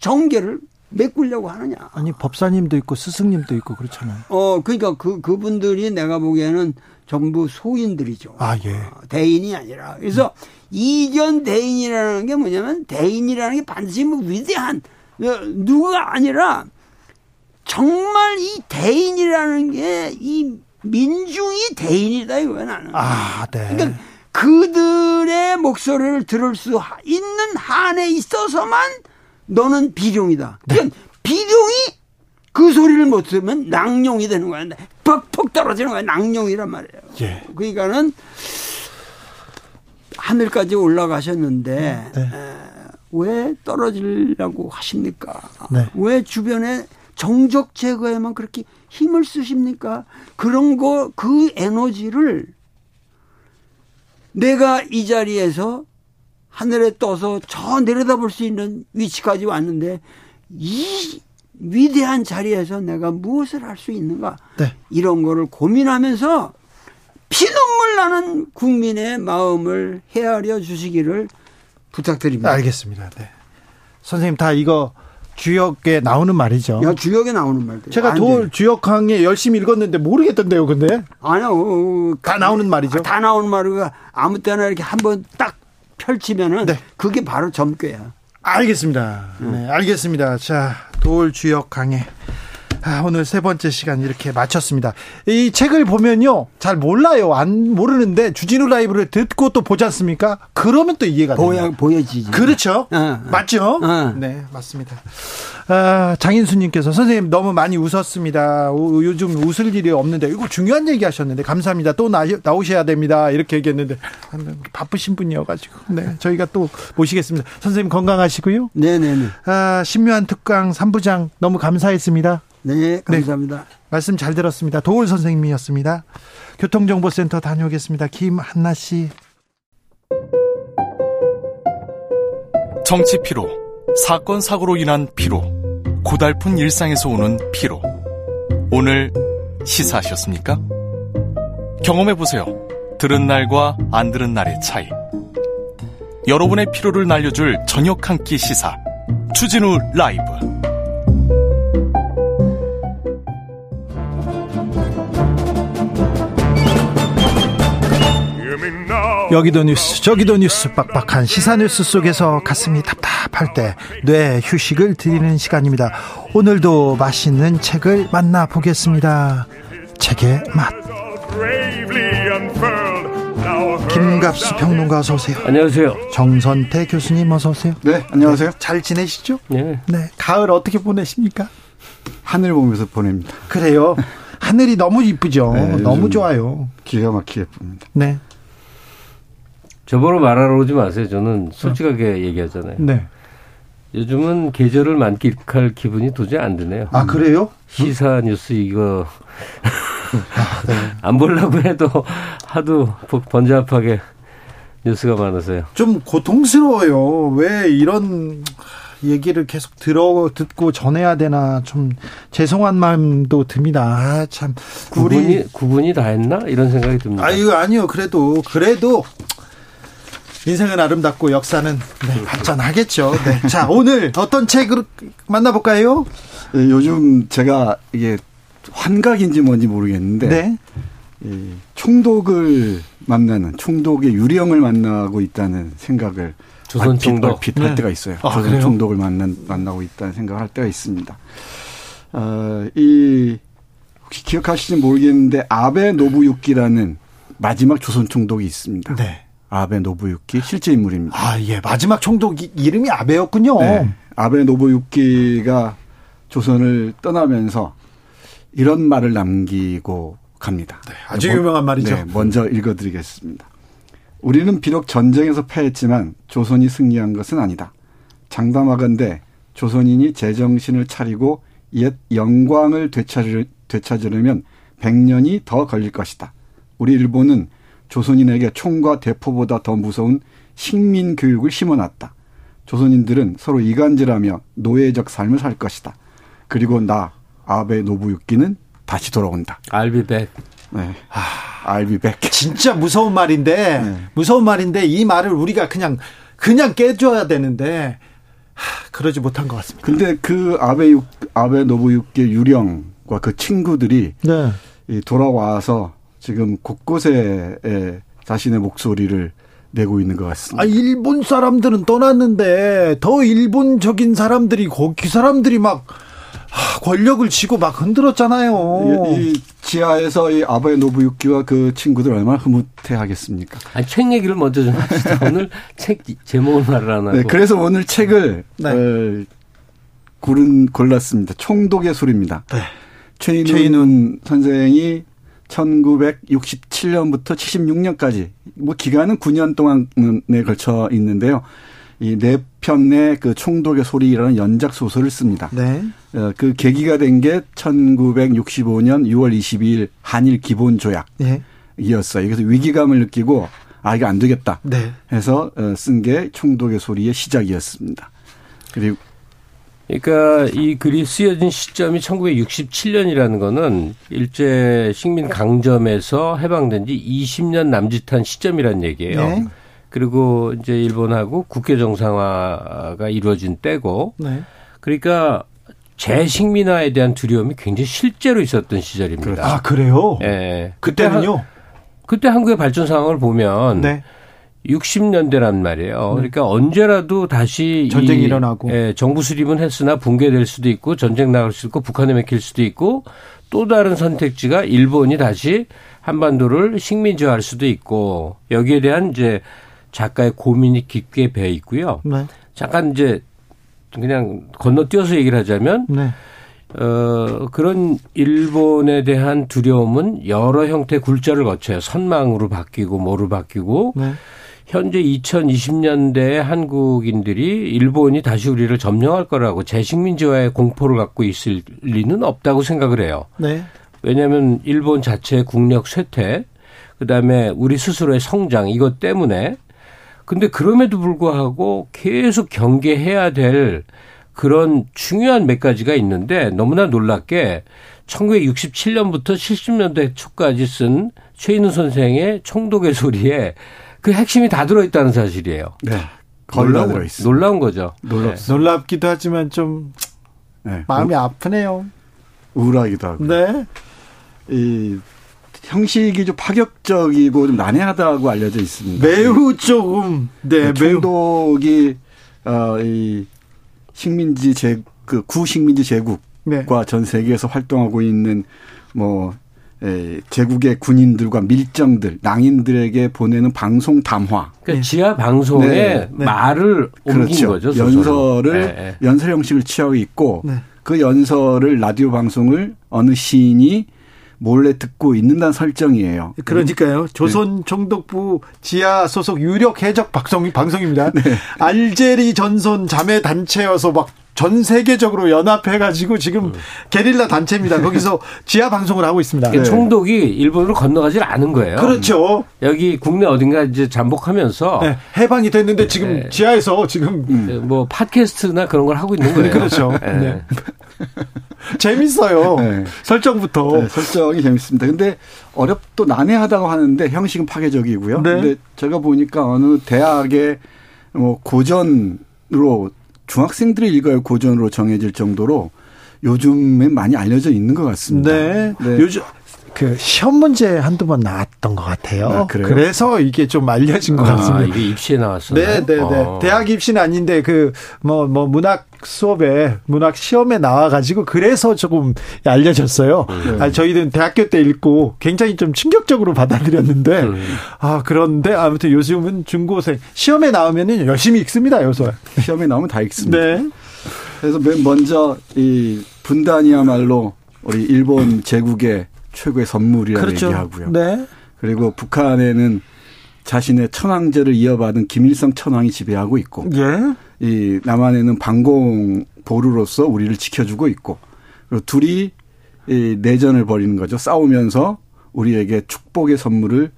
정계를 메꾸려고 하느냐. 아니, 법사님도 있고 스승님도 있고 그렇잖아요. 어, 그러니까 그, 그분들이 내가 보기에는 전부 소인들이죠. 아, 예. 어, 대인이 아니라. 그래서 음. 이견 대인이라는 게 뭐냐면 대인이라는 게 반드시 뭐 위대한 어, 누가 아니라 정말 이 대인이라는 게 이 민중이 대인이다 이거야 나는. 아, 네. 그러니까 그들의 목소리를 들을 수 있는 한에 있어서만 너는 비룡이다. 네. 그러니까 비룡이 그 소리를 못 들으면 낭룡이 되는 거야. 퍽퍽 떨어지는 거야. 낭룡이란 말이에요. 예. 그러니까는 하늘까지 올라가셨는데 네. 에, 왜 떨어지려고 하십니까? 네. 왜 주변에 정적 제거에만 그렇게 힘을 쓰십니까? 그런 거, 그 에너지를 내가 이 자리에서 하늘에 떠서 저 내려다 볼 수 있는 위치까지 왔는데 이 위대한 자리에서 내가 무엇을 할 수 있는가? 네. 이런 거를 고민하면서 피눈물 나는 국민의 마음을 헤아려 주시기를 부탁드립니다. 알겠습니다. 네. 선생님 다 이거 주역에 나오는 말이죠. 야, 주역에 나오는 말들. 제가 돌 주역 강의 열심히 읽었는데 모르겠던데요, 근데. 아니요. 어, 다 그, 나오는 말이죠. 다 나오는 말이고 아무 때나 이렇게 한번 딱 펼치면은 네. 그게 바로 점괘야. 알겠습니다. 네, 알겠습니다. 자, 돌 주역 강의. 아, 오늘 세 번째 시간 이렇게 마쳤습니다. 이 책을 보면요. 잘 몰라요. 안 모르는데 주진우 라이브를 듣고 또 보지 않습니까? 그러면 또 이해가 보여, 됩니다. 보여지지. 그렇죠. 어, 어. 맞죠? 어. 네, 맞습니다. 아, 장인수님께서 선생님 너무 많이 웃었습니다. 우, 요즘 웃을 일이 없는데 이거 중요한 얘기 하셨는데 감사합니다. 또 나, 나오셔야 됩니다. 이렇게 얘기했는데 바쁘신 분이어가지고 네 저희가 또 모시겠습니다. 선생님 건강하시고요. 네네네. 아, 신묘한 특강 3부장 너무 감사했습니다. 네, 감사합니다. 네, 말씀 잘 들었습니다. 도울 선생님이었습니다. 교통정보센터 다녀오겠습니다. 김한나 씨. 정치 피로, 사건 사고로 인한 피로, 고달픈 일상에서 오는 피로. 오늘 시사하셨습니까? 경험해 보세요. 들은 날과 안 들은 날의 차이. 여러분의 피로를 날려줄 저녁 한 끼 시사. 추진우 라이브. 여기도 뉴스 저기도 뉴스 빡빡한 시사 뉴스 속에서 가슴이 답답할 때 뇌 휴식을 드리는 시간입니다. 오늘도 맛있는 책을 만나 보겠습니다. 책의 맛 김갑수 평론가 어서 오세요. 안녕하세요. 정선태 교수님 어서 오세요. 네, 안녕하세요. 네, 잘 지내시죠? 네. 네. 가을 어떻게 보내십니까? 하늘 보면서 보냅니다. 그래요. 하늘이 너무 이쁘죠. 네, 너무 좋아요. 기가 막히게 예쁩니다. 네. 저번에 말하러 오지 마세요. 저는 솔직하게 얘기하잖아요. 네. 요즘은 계절을 만끽할 기분이 도저히 안 드네요. 아 그래요? 시사 뉴스 이거 아, 네. 안 보려고 해도 하도 번잡하게 뉴스가 많아서요. 좀 고통스러워요. 왜 이런 얘기를 계속 들어 듣고 전해야 되나 좀 죄송한 마음도 듭니다. 아, 참 구분이 구분이 다 했나 이런 생각이 듭니다. 아유 아니요 그래도 그래도 인생은 아름답고 역사는 네, 발전하겠죠. 네. 자, 오늘 어떤 책을 만나볼까요? 네, 요즘 제가 이게 환각인지 뭔지 모르겠는데 네. 이 총독을 만나는 총독의 유령을 만나고 있다는 생각을 조선 총독 빛할 네. 때가 있어요. 아, 조선 그래요? 총독을 만난 만나고 있다는 생각을 할 때가 있습니다. 어, 이 혹시 기억하실지 모르겠는데 아베 노부유키라는 마지막 조선 총독이 있습니다. 네. 아베 노부유키 실제 인물입니다. 아, 예. 마지막 총독 이름이 아베였군요. 네. 아베 노부유키가 조선을 떠나면서 이런 말을 남기고 갑니다. 네, 아주 유명한 말이죠. 네, 먼저 읽어드리겠습니다. 우리는 비록 전쟁에서 패했지만 조선이 승리한 것은 아니다. 장담하건대 조선인이 제정신을 차리고 옛 영광을 되찾으려면 100년이 더 걸릴 것이다. 우리 일본은 조선인에게 총과 대포보다 더 무서운 식민 교육을 심어놨다. 조선인들은 서로 이간질하며 노예적 삶을 살 것이다. 그리고 나 아베 노부유키는 다시 돌아온다. 알비백. 네. 아, 알비백. 진짜 무서운 말인데 네. 무서운 말인데 이 말을 우리가 그냥 그냥 깨줘야 되는데 하, 그러지 못한 것 같습니다. 근데 그 아베 유, 아베 노부유키의 유령과 그 친구들이 네. 돌아와서 지금 곳곳에 자신의 목소리를 내고 있는 것 같습니다. 아, 일본 사람들은 떠났는데 더 일본적인 사람들이 거기 사람들이 막 권력을 쥐고 막 흔들었잖아요. 이, 이 지하에서 이 아베 노부유키와 그 친구들 얼마나 흐뭇해하겠습니까? 아니, 책 얘기를 먼저 좀 합시다. 오늘 책 제목을 말을 안 하고. 네, 그래서 오늘 책을 네. 어, 고른 골랐습니다. 총독의 소리입니다. 네. 최인훈, 최인훈 선생이 1967년부터 76년까지 뭐 기간은 9년 동안에 걸쳐 있는데요. 이 네 편의 그 총독의 소리라는 연작 소설을 씁니다. 네. 어, 그 계기가 된 게 1965년 6월 22일 한일 기본 조약이었어요. 네. 그래서 위기감을 느끼고 아 이거 안 되겠다. 네. 해서 어, 쓴게 총독의 소리의 시작이었습니다. 그리고 그러니까 이 글이 쓰여진 시점이 1967년이라는 거는 일제 식민 강점에서 해방된 지 20년 남짓한 시점이란 얘기예요. 네. 그리고 이제 일본하고 국교 정상화가 이루어진 때고. 네. 그러니까 재식민화에 대한 두려움이 굉장히 실제로 있었던 시절입니다. 아, 그래요? 예. 네. 그때는요? 그때 한국의 발전 상황을 보면 네. 60년대란 말이에요. 네. 그러니까 언제라도 다시 전쟁이 일어나고 예, 정부 수립은 했으나 붕괴될 수도 있고 전쟁 나갈 수도 있고 북한에 맥힐 수도 있고 또 다른 선택지가 일본이 다시 한반도를 식민지화할 수도 있고 여기에 대한 이제 작가의 고민이 깊게 배어 있고요. 네. 잠깐 이제 그냥 건너뛰어서 얘기를 하자면 네. 어, 그런 일본에 대한 두려움은 여러 형태 굴절을 거쳐요. 선망으로 바뀌고 뭐로 바뀌고 네. 현재 2020년대 한국인들이 일본이 다시 우리를 점령할 거라고 재식민지화의 공포를 갖고 있을 리는 없다고 생각을 해요. 네. 왜냐하면 일본 자체의 국력 쇠퇴, 그다음에 우리 스스로의 성장 이것 때문에 근데 그럼에도 불구하고 계속 경계해야 될 그런 중요한 몇 가지가 있는데 너무나 놀랍게 1967년부터 70년대 초까지 쓴 최인우 선생의 총독의 소리에 그 핵심이 다 들어있다는 사실이에요. 네. 놀라운, 들어있어. 놀라운 거죠. 놀랍 네. 놀랍기도 하지만 좀 네. 마음이 우, 아프네요. 우울하기도 하고. 네. 이 형식이 좀 파격적이고 좀 난해하다고 알려져 있습니다. 매우 조금 네, 네 총독이 어 이 식민지 제 그 구식민지 제국과 네. 전 세계에서 활동하고 있는 뭐 에, 제국의 군인들과 밀정들, 낭인들에게 보내는 방송 담화. 그러니까 네. 지하 방송에 네. 네. 말을 옮긴 그렇죠. 거죠. 소설로. 연설을 네, 네. 연설 형식을 취하고 있고 네. 그 연설을 라디오 방송을 어느 시인이 몰래 듣고 있는다는 설정이에요. 그러니까요. 조선 총독부 지하 소속 유력 해적 방송 방송입니다. 알제리 전선 자매 단체여서 막 전 세계적으로 연합해가지고 지금 음. 게릴라 단체입니다. 거기서 지하 방송을 하고 있습니다. 네. 총독이 일본으로 건너가질 않은 거예요. 그렇죠. 여기 국내 어딘가 이제 잠복하면서 네. 해방이 됐는데 지금 네. 지하에서 지금 음. 뭐 팟캐스트나 그런 걸 하고 있는 거예요. 그렇죠. 네. 네. 재밌어요. 네. 설정부터. 네, 설정이 재밌습니다. 근데 어렵도 난해하다고 하는데 형식은 파괴적이고요. 네. 근데 제가 보니까 어느 대학의 뭐 고전으로 중학생들이 읽어야 고전으로 정해질 정도로 요즘에 많이 알려져 있는 것 같습니다. 네. 네. 요즘 그 시험 문제 한두 번 나왔던 것 같아요. 아, 그래서 이게 좀 알려진 것 아, 같습니다. 이게 입시에 나왔어요. 네, 네, 네. 어. 대학 입시는 아닌데 그 뭐뭐 뭐 문학 수업에 문학 시험에 나와가지고 그래서 조금 알려졌어요. 네. 아, 저희는 대학교 때 읽고 굉장히 좀 충격적으로 받아들였는데 네. 아 그런데 아무튼 요즘은 중고생 시험에 나오면은 열심히 읽습니다. 요새 시험에 나오면 다 읽습니다. 네. 그래서 맨 먼저 이 분단이야말로 우리 일본 제국의 최고의 선물이라고 그렇죠. 얘기하고요. 네. 그리고 북한에는 자신의 천황제를 이어받은 김일성 천황이 지배하고 있고, 예. 이 남한에는 방공 보루로서 우리를 지켜주고 있고, 그리고 둘이 이 내전을 벌이는 거죠. 싸우면서 우리에게 축복의 선물을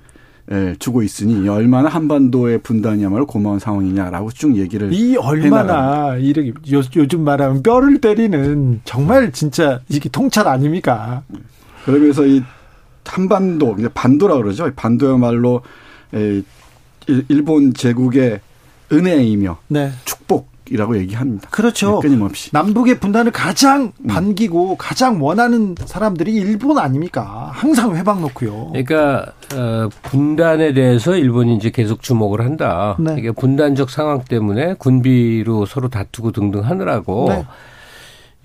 예, 주고 있으니 얼마나 한반도의 분단이야말로 고마운 상황이냐라고 쭉 얘기를 이 얼마나 이렇게 요, 즘 말하면 뼈를 때리는 정말 진짜 이게 통찰 아닙니까? 그러면서 이 한반도, 이제 반도라 그러죠. 반도야말로 일본 제국의 은혜이며 네. 축복이라고 얘기합니다. 그렇죠. 네, 끊임없이. 남북의 분단을 가장 음. 반기고 음. 가장 원하는 사람들이 일본 아닙니까? 항상 회방 놓고요. 그러니까 어, 분단에 대해서 일본이 이제 계속 주목을 한다. 네. 이게 분단적 상황 때문에 군비로 서로 다투고 등등 하느라고 네.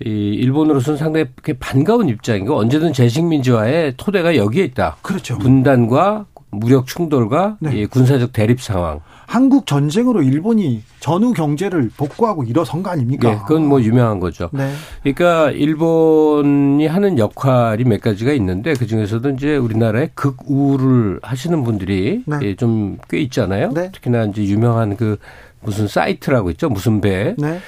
이 일본으로서는 상당히 반가운 입장이고 언제든 재식민지화의 토대가 여기에 있다. 그렇죠. 분단과 무력 충돌과 네. 군사적 대립 상황. 한국 전쟁으로 일본이 전후 경제를 복구하고 일어선 거 아닙니까? 네, 그건 뭐 유명한 거죠. 네. 그러니까 일본이 하는 역할이 몇 가지가 있는데 그 중에서도 이제 우리나라의 극우를 하시는 분들이 네. 예, 좀꽤 있잖아요. 네. 특히나 이제 유명한 그 무슨 사이트라고 있죠. 무슨 배. 네.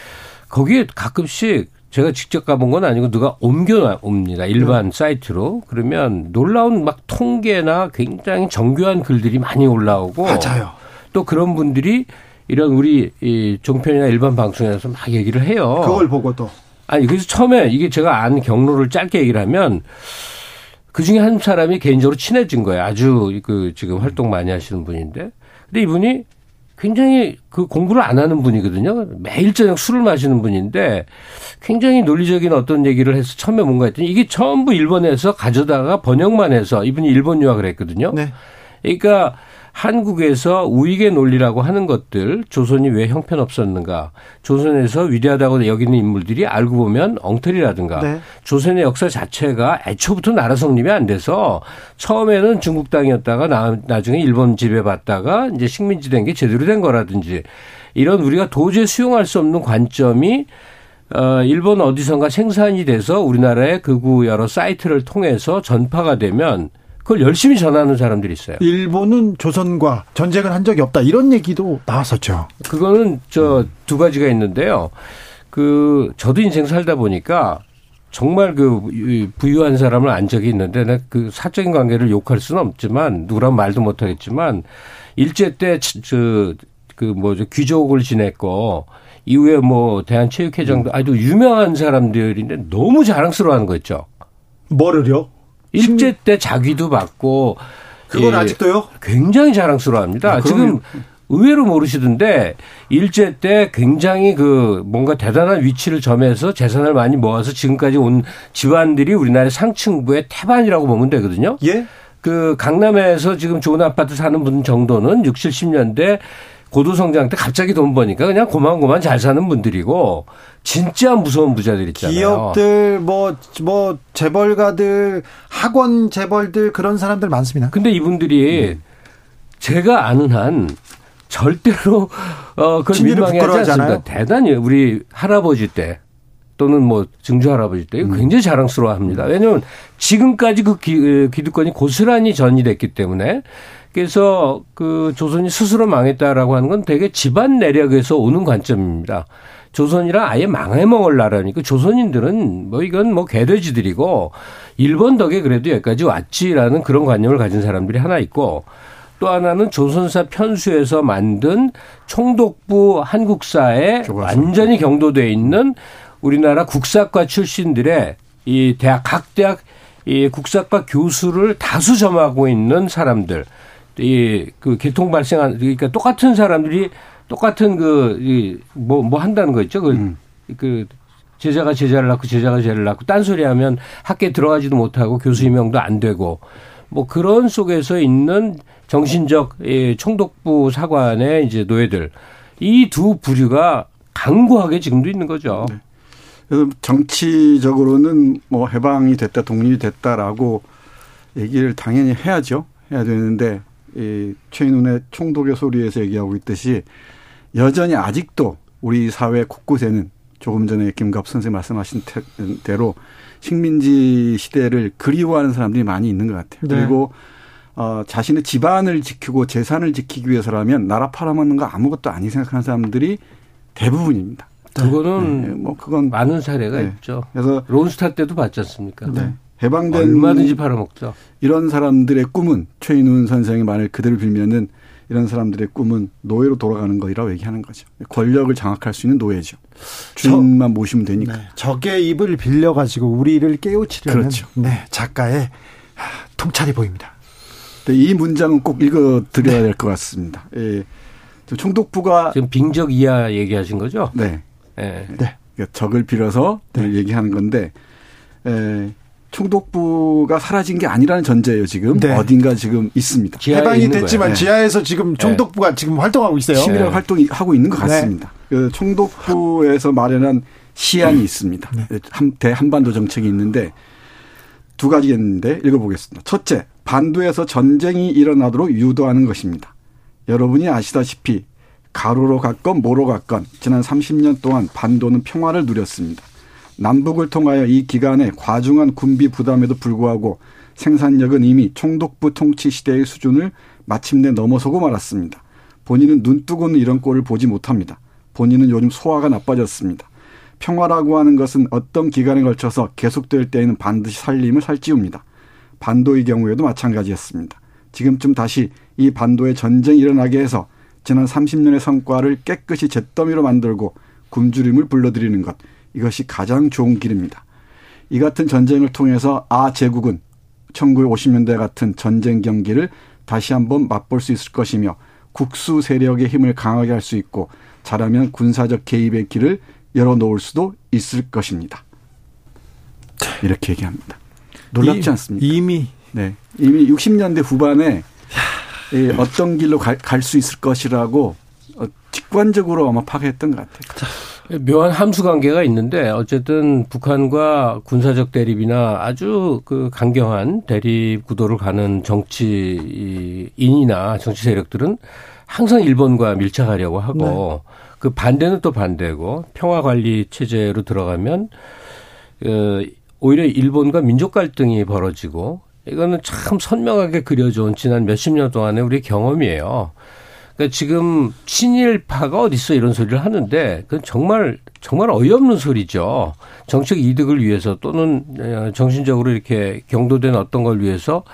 거기에 가끔씩 제가 직접 가본 건 아니고 누가 옮겨옵니다. 일반 네. 사이트로. 그러면 놀라운 막 통계나 굉장히 정교한 글들이 많이 올라오고. 맞아요. 또 그런 분들이 이런 우리 이 종편이나 일반 방송에서 막 얘기를 해요. 그걸 보고 도 아니 그래서 처음에 이게 제가 안 경로를 짧게 얘기를 하면 그 중에 한 사람이 개인적으로 친해진 거예요. 아주 그 지금 활동 많이 하시는 분인데. 근데 이분이 굉장히 그 공부를 안 하는 분이거든요. 매일 저녁 술을 마시는 분인데 굉장히 논리적인 어떤 얘기를 해서 처음에 뭔가 했더니 이게 전부 일본에서 가져다가 번역만 해서 이분이 일본 유학을 했거든요. 네. 그러니까 한국에서 우익의 논리라고 하는 것들 조선이 왜 형편없었는가 조선에서 위대하다고 여기는 인물들이 알고 보면 엉터리라든가 네. 조선의 역사 자체가 애초부터 나라 성립이 안 돼서 처음에는 중국 땅이었다가 나, 나중에 일본 지배받다가 이제 식민지 된 게 제대로 된 거라든지 이런 우리가 도저히 수용할 수 없는 관점이 어, 일본 어디선가 생산이 돼서 우리나라의 극우 여러 사이트를 통해서 전파가 되면 그걸 열심히 전하는 사람들이 있어요. 일본은 조선과 전쟁을 한 적이 없다 이런 얘기도 나왔었죠. 그거는 저 두 가지가 있는데요. 그 저도 인생 살다 보니까 정말 그 부유한 사람을 안 적이 있는데 그 사적인 관계를 욕할 수는 없지만 누구랑 말도 못 하겠지만 일제 때 저 그 뭐죠 귀족을 지냈고 이후에 뭐 대한체육회장도 아주 유명한 사람들인데 너무 자랑스러워하는 거 있죠. 뭐를요? 일제 때 자기도 받고 그건 예, 아직도요? 굉장히 자랑스러워합니다. 아, 지금 의외로 모르시던데 일제 때 굉장히 그 뭔가 대단한 위치를 점해서 재산을 많이 모아서 지금까지 온 집안들이 우리나라의 상층부의 태반이라고 보면 되거든요. 예? 그 강남에서 지금 좋은 아파트 사는 분 정도는 60, 70년대 고도성장 때 갑자기 돈 버니까 그냥 고만고만 잘 사는 분들이고 진짜 무서운 부자들 있잖아요. 기업들 뭐뭐 뭐 재벌가들 학원 재벌들 그런 사람들 많습니다. 근데 이분들이 음. 제가 아는 한 절대로 어 그걸 민망해하지 않습니다. 대단히 우리 할아버지 때 또는 뭐 증조 할아버지 때 음. 굉장히 자랑스러워합니다. 왜냐하면 지금까지 그 기, 기득권이 고스란히 전이됐기 때문에 그래서 그 조선이 스스로 망했다라고 하는 건 되게 집안 내력에서 오는 관점입니다. 조선이랑 아예 망해먹을 나라니까 조선인들은 뭐 이건 뭐 개돼지들이고 일본 덕에 그래도 여기까지 왔지라는 그런 관념을 가진 사람들이 하나 있고 또 하나는 조선사 편수에서 만든 총독부 한국사에 완전히 경도돼 있는 우리나라 국사과 출신들의 이 대학 각 대학 이 국사과 교수를 다수 점하고 있는 사람들 이 그 개통 발생한 그러니까 똑같은 사람들이 똑같은 그뭐뭐 뭐 한다는 거 있죠. 그, 음. 그 제자가 제자를 낳고 제자가 제자를 낳고 딴소리 하면 학교에 들어가지도 못하고 교수 임명도 안 되고 뭐 그런 속에서 있는 정신적 총독부 사관의 이제 노예들 이 두 부류가 강구하게 지금도 있는 거죠. 네. 그래서 정치적으로는 뭐 해방이 됐다 독립이 됐다라고 얘기를 당연히 해야죠. 해야 되는데 이 최인훈의 총독의 소리에서 얘기하고 있듯이 여전히 아직도 우리 사회 곳곳에는 조금 전에 김갑 선생 말씀하신 대로 식민지 시대를 그리워하는 사람들이 많이 있는 것 같아요. 네. 그리고 어, 자신의 집안을 지키고 재산을 지키기 위해서라면 나라 팔아먹는 거 아무것도 아니 생각하는 사람들이 대부분입니다. 그거는 네. 뭐 그건 많은 사례가 네. 있죠. 그래서 론스타 때도 봤지 않습니까? 네. 해방된 얼마든지 팔아먹죠. 이런 사람들의 꿈은 최인훈 선생의 말을 그대로 빌면은 이런 사람들의 꿈은 노예로 돌아가는 거라고 얘기하는 거죠. 권력을 장악할 수 있는 노예죠. 주인만 모시면 되니까. 네. 적의 입을 빌려가지고 우리를 깨우치려는 그렇죠. 네, 작가의 통찰이 보입니다. 네, 이 문장은 꼭 읽어드려야 네. 될것 같습니다. 예. 총독부가 지금 빙적 이하 얘기하신 거죠? 네. 네. 네. 그러니까 적을 빌어서 네. 얘기하는 건데 에, 총독부가 사라진 게 아니라는 전제예요. 지금 네. 어딘가 지금 있습니다. 해방이 됐지만 네. 지하에서 지금 네. 총독부가 네. 지금 활동하고 있어요. 시민의 네. 활동하고 있는 것 네. 같습니다. 그 총독부에서 마련한 시안이 있습니다. 네. 대한반도 정책이 있는데 두 가지였는데 읽어보겠습니다. 첫째, 반도에서 전쟁이 일어나도록 유도하는 것입니다. 여러분이 아시다시피 가로로 갔건 모로 갔건 지난 30년 동안 반도는 평화를 누렸습니다. 남북을 통하여 이 기간에 과중한 군비 부담에도 불구하고 생산력은 이미 총독부 통치 시대의 수준을 마침내 넘어서고 말았습니다. 본인은 눈 뜨고는 이런 꼴을 보지 못합니다. 본인은 요즘 소화가 나빠졌습니다. 평화라고 하는 것은 어떤 기간에 걸쳐서 계속될 때에는 반드시 살림을 살찌웁니다. 반도의 경우에도 마찬가지였습니다. 지금쯤 다시 이 반도에 전쟁이 일어나게 해서 지난 30년의 성과를 깨끗이 잿더미로 만들고 굶주림을 불러들이는 것 이것이 가장 좋은 길입니다. 이 같은 전쟁을 통해서 아 제국은 1950년대 같은 전쟁 경기를 다시 한번 맛볼 수 있을 것이며 국수 세력의 힘을 강하게 할 수 있고 잘하면 군사적 개입의 길을 열어놓을 수도 있을 것입니다. 이렇게 얘기합니다. 놀랍지 않습니까? 이미 네 이미 60년대 후반에 예, 어떤 길로 갈 수 있을 것이라고 어, 직관적으로 아마 파괴했던 것 같아요. 묘한 함수 관계가 있는데 어쨌든 북한과 군사적 대립이나 아주 그 강경한 대립 구도를 가는 정치인이나 정치 세력들은 항상 일본과 밀착하려고 하고 네. 그 반대는 또 반대고 평화 관리 체제로 들어가면 어, 오히려 일본과 민족 갈등이 벌어지고 이거는 참 선명하게 그려져온 지난 몇십 년 동안의 우리 경험이에요. 그러니까 지금 친일파가 어디 있어 이런 소리를 하는데 그건 정말 정말 어이없는 소리죠. 정책 이득을 위해서 또는 어, 정신적으로 이렇게 경도된 어떤 걸 위해서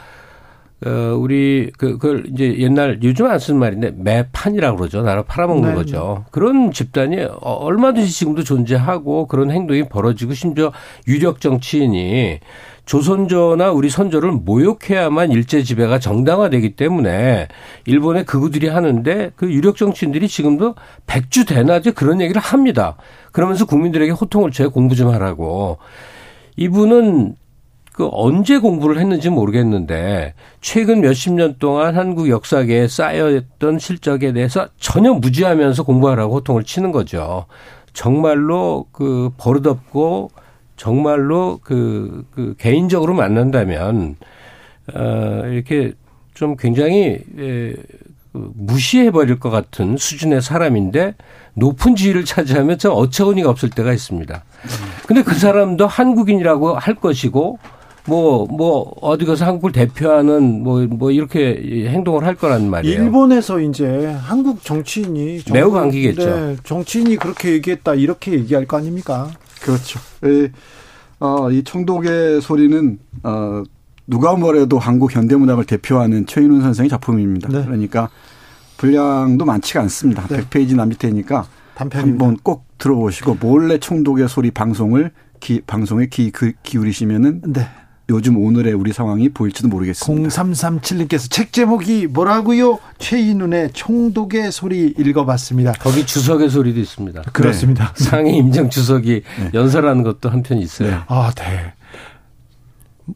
어 우리 그 그걸 이제 옛날 요즘 안 쓰는 말인데 매판이라고 그러죠. 나라 팔아먹는 네, 거죠. 네. 그런 집단이 얼마든지 지금도 존재하고 그런 행동이 벌어지고 심지어 유력 정치인이 조선조나 우리 선조를 모욕해야만 일제 지배가 정당화되기 때문에 일본의 극우들이 하는데 그 유력 정치인들이 지금도 백주 대낮에 그런 얘기를 합니다. 그러면서 국민들에게 호통을 쳐 공부 좀 하라고. 이분은 그 언제 공부를 했는지 모르겠는데 최근 몇십 년 동안 한국 역사계에 쌓여있던 실적에 대해서 전혀 무지하면서 공부하라고 호통을 치는 거죠. 정말로 그 버릇없고 정말로 그, 그 개인적으로 만난다면 어 이렇게 좀 굉장히 에, 그 무시해 버릴 것 같은 수준의 사람인데 높은 지위를 차지하면 참 어처구니가 없을 때가 있습니다. 근데 그 사람도 한국인이라고 할 것이고 뭐, 뭐, 어디 가서 한국을 대표하는 뭐, 뭐, 이렇게 행동을 할 거란 말이에요. 일본에서 이제 한국 정치인이. 매우 반기겠죠. 네, 정치인이 그렇게 얘기했다, 이렇게 얘기할 거 아닙니까? 그렇죠. 에, 어, 이 청독의 소리는 어, 누가 뭐래도 한국 현대문학을 대표하는 최인훈 선생의 작품입니다. 네. 그러니까 분량도 많지가 않습니다. 네. 100페이지 남짓되니까 한번 꼭 들어보시고 몰래 총독의 소리 방송을 기, 방송에 기, 그, 기울이시면은 네. 요즘 오늘의 우리 상황이 보일지도 모르겠습니다. 0337님께서 책 제목이 뭐라고요? 최인훈의 총독의 소리 읽어봤습니다. 거기 주석의 소리도 있습니다. 그렇습니다. 네. 상해 임정 주석이 네. 연설하는 것도 한편 있어요. 네. 아, 네.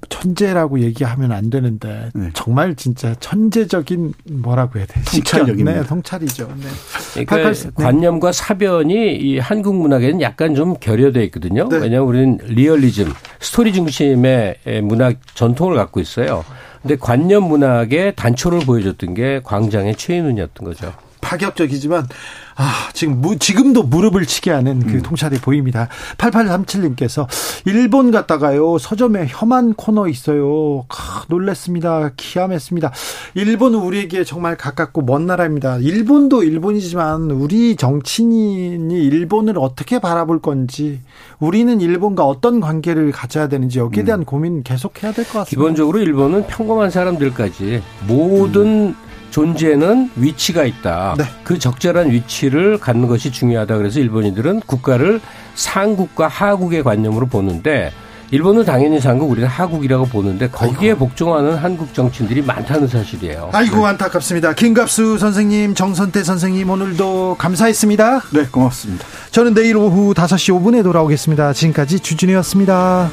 천재라고 얘기하면 안 되는데 네. 정말 진짜 천재적인 뭐라고 해야 돼? 통찰력입니다. 네, 통찰이죠. 네. 그러니까 네. 관념과 사변이 이 한국 문학에는 약간 좀 결여돼 있거든요. 네. 왜냐하면 우리는 리얼리즘, 스토리 중심의 문학 전통을 갖고 있어요. 근데 관념 문학의 단초를 보여줬던 게 광장의 최인훈이었던 거죠. 파격적이지만 아, 지금 무, 지금도 무릎을 치게 하는 그 음. 통찰이 보입니다. 8837님께서 일본 갔다가요. 서점에 혐한 코너 있어요. 아, 놀랬습니다. 기함했습니다. 일본은 우리에게 정말 가깝고 먼 나라입니다. 일본도 일본이지만 우리 정치인이 일본을 어떻게 바라볼 건지 우리는 일본과 어떤 관계를 가져야 되는지 여기에 대한 음. 고민 계속해야 될 것 같습니다. 기본적으로 일본은 평범한 사람들까지 모든 음. 존재는 위치가 있다. 네. 그 적절한 위치를 갖는 것이 중요하다. 그래서 일본인들은 국가를 상국과 하국의 관념으로 보는데 일본은 당연히 상국, 우리는 하국이라고 보는데 거기에 아이고. 복종하는 한국 정치인들이 많다는 사실이에요. 아이고 네. 안타깝습니다. 김갑수 선생님, 정선태 선생님 오늘도 감사했습니다. 네, 고맙습니다. 저는 내일 오후 5시 5분에 돌아오겠습니다. 지금까지 주진우였습니다.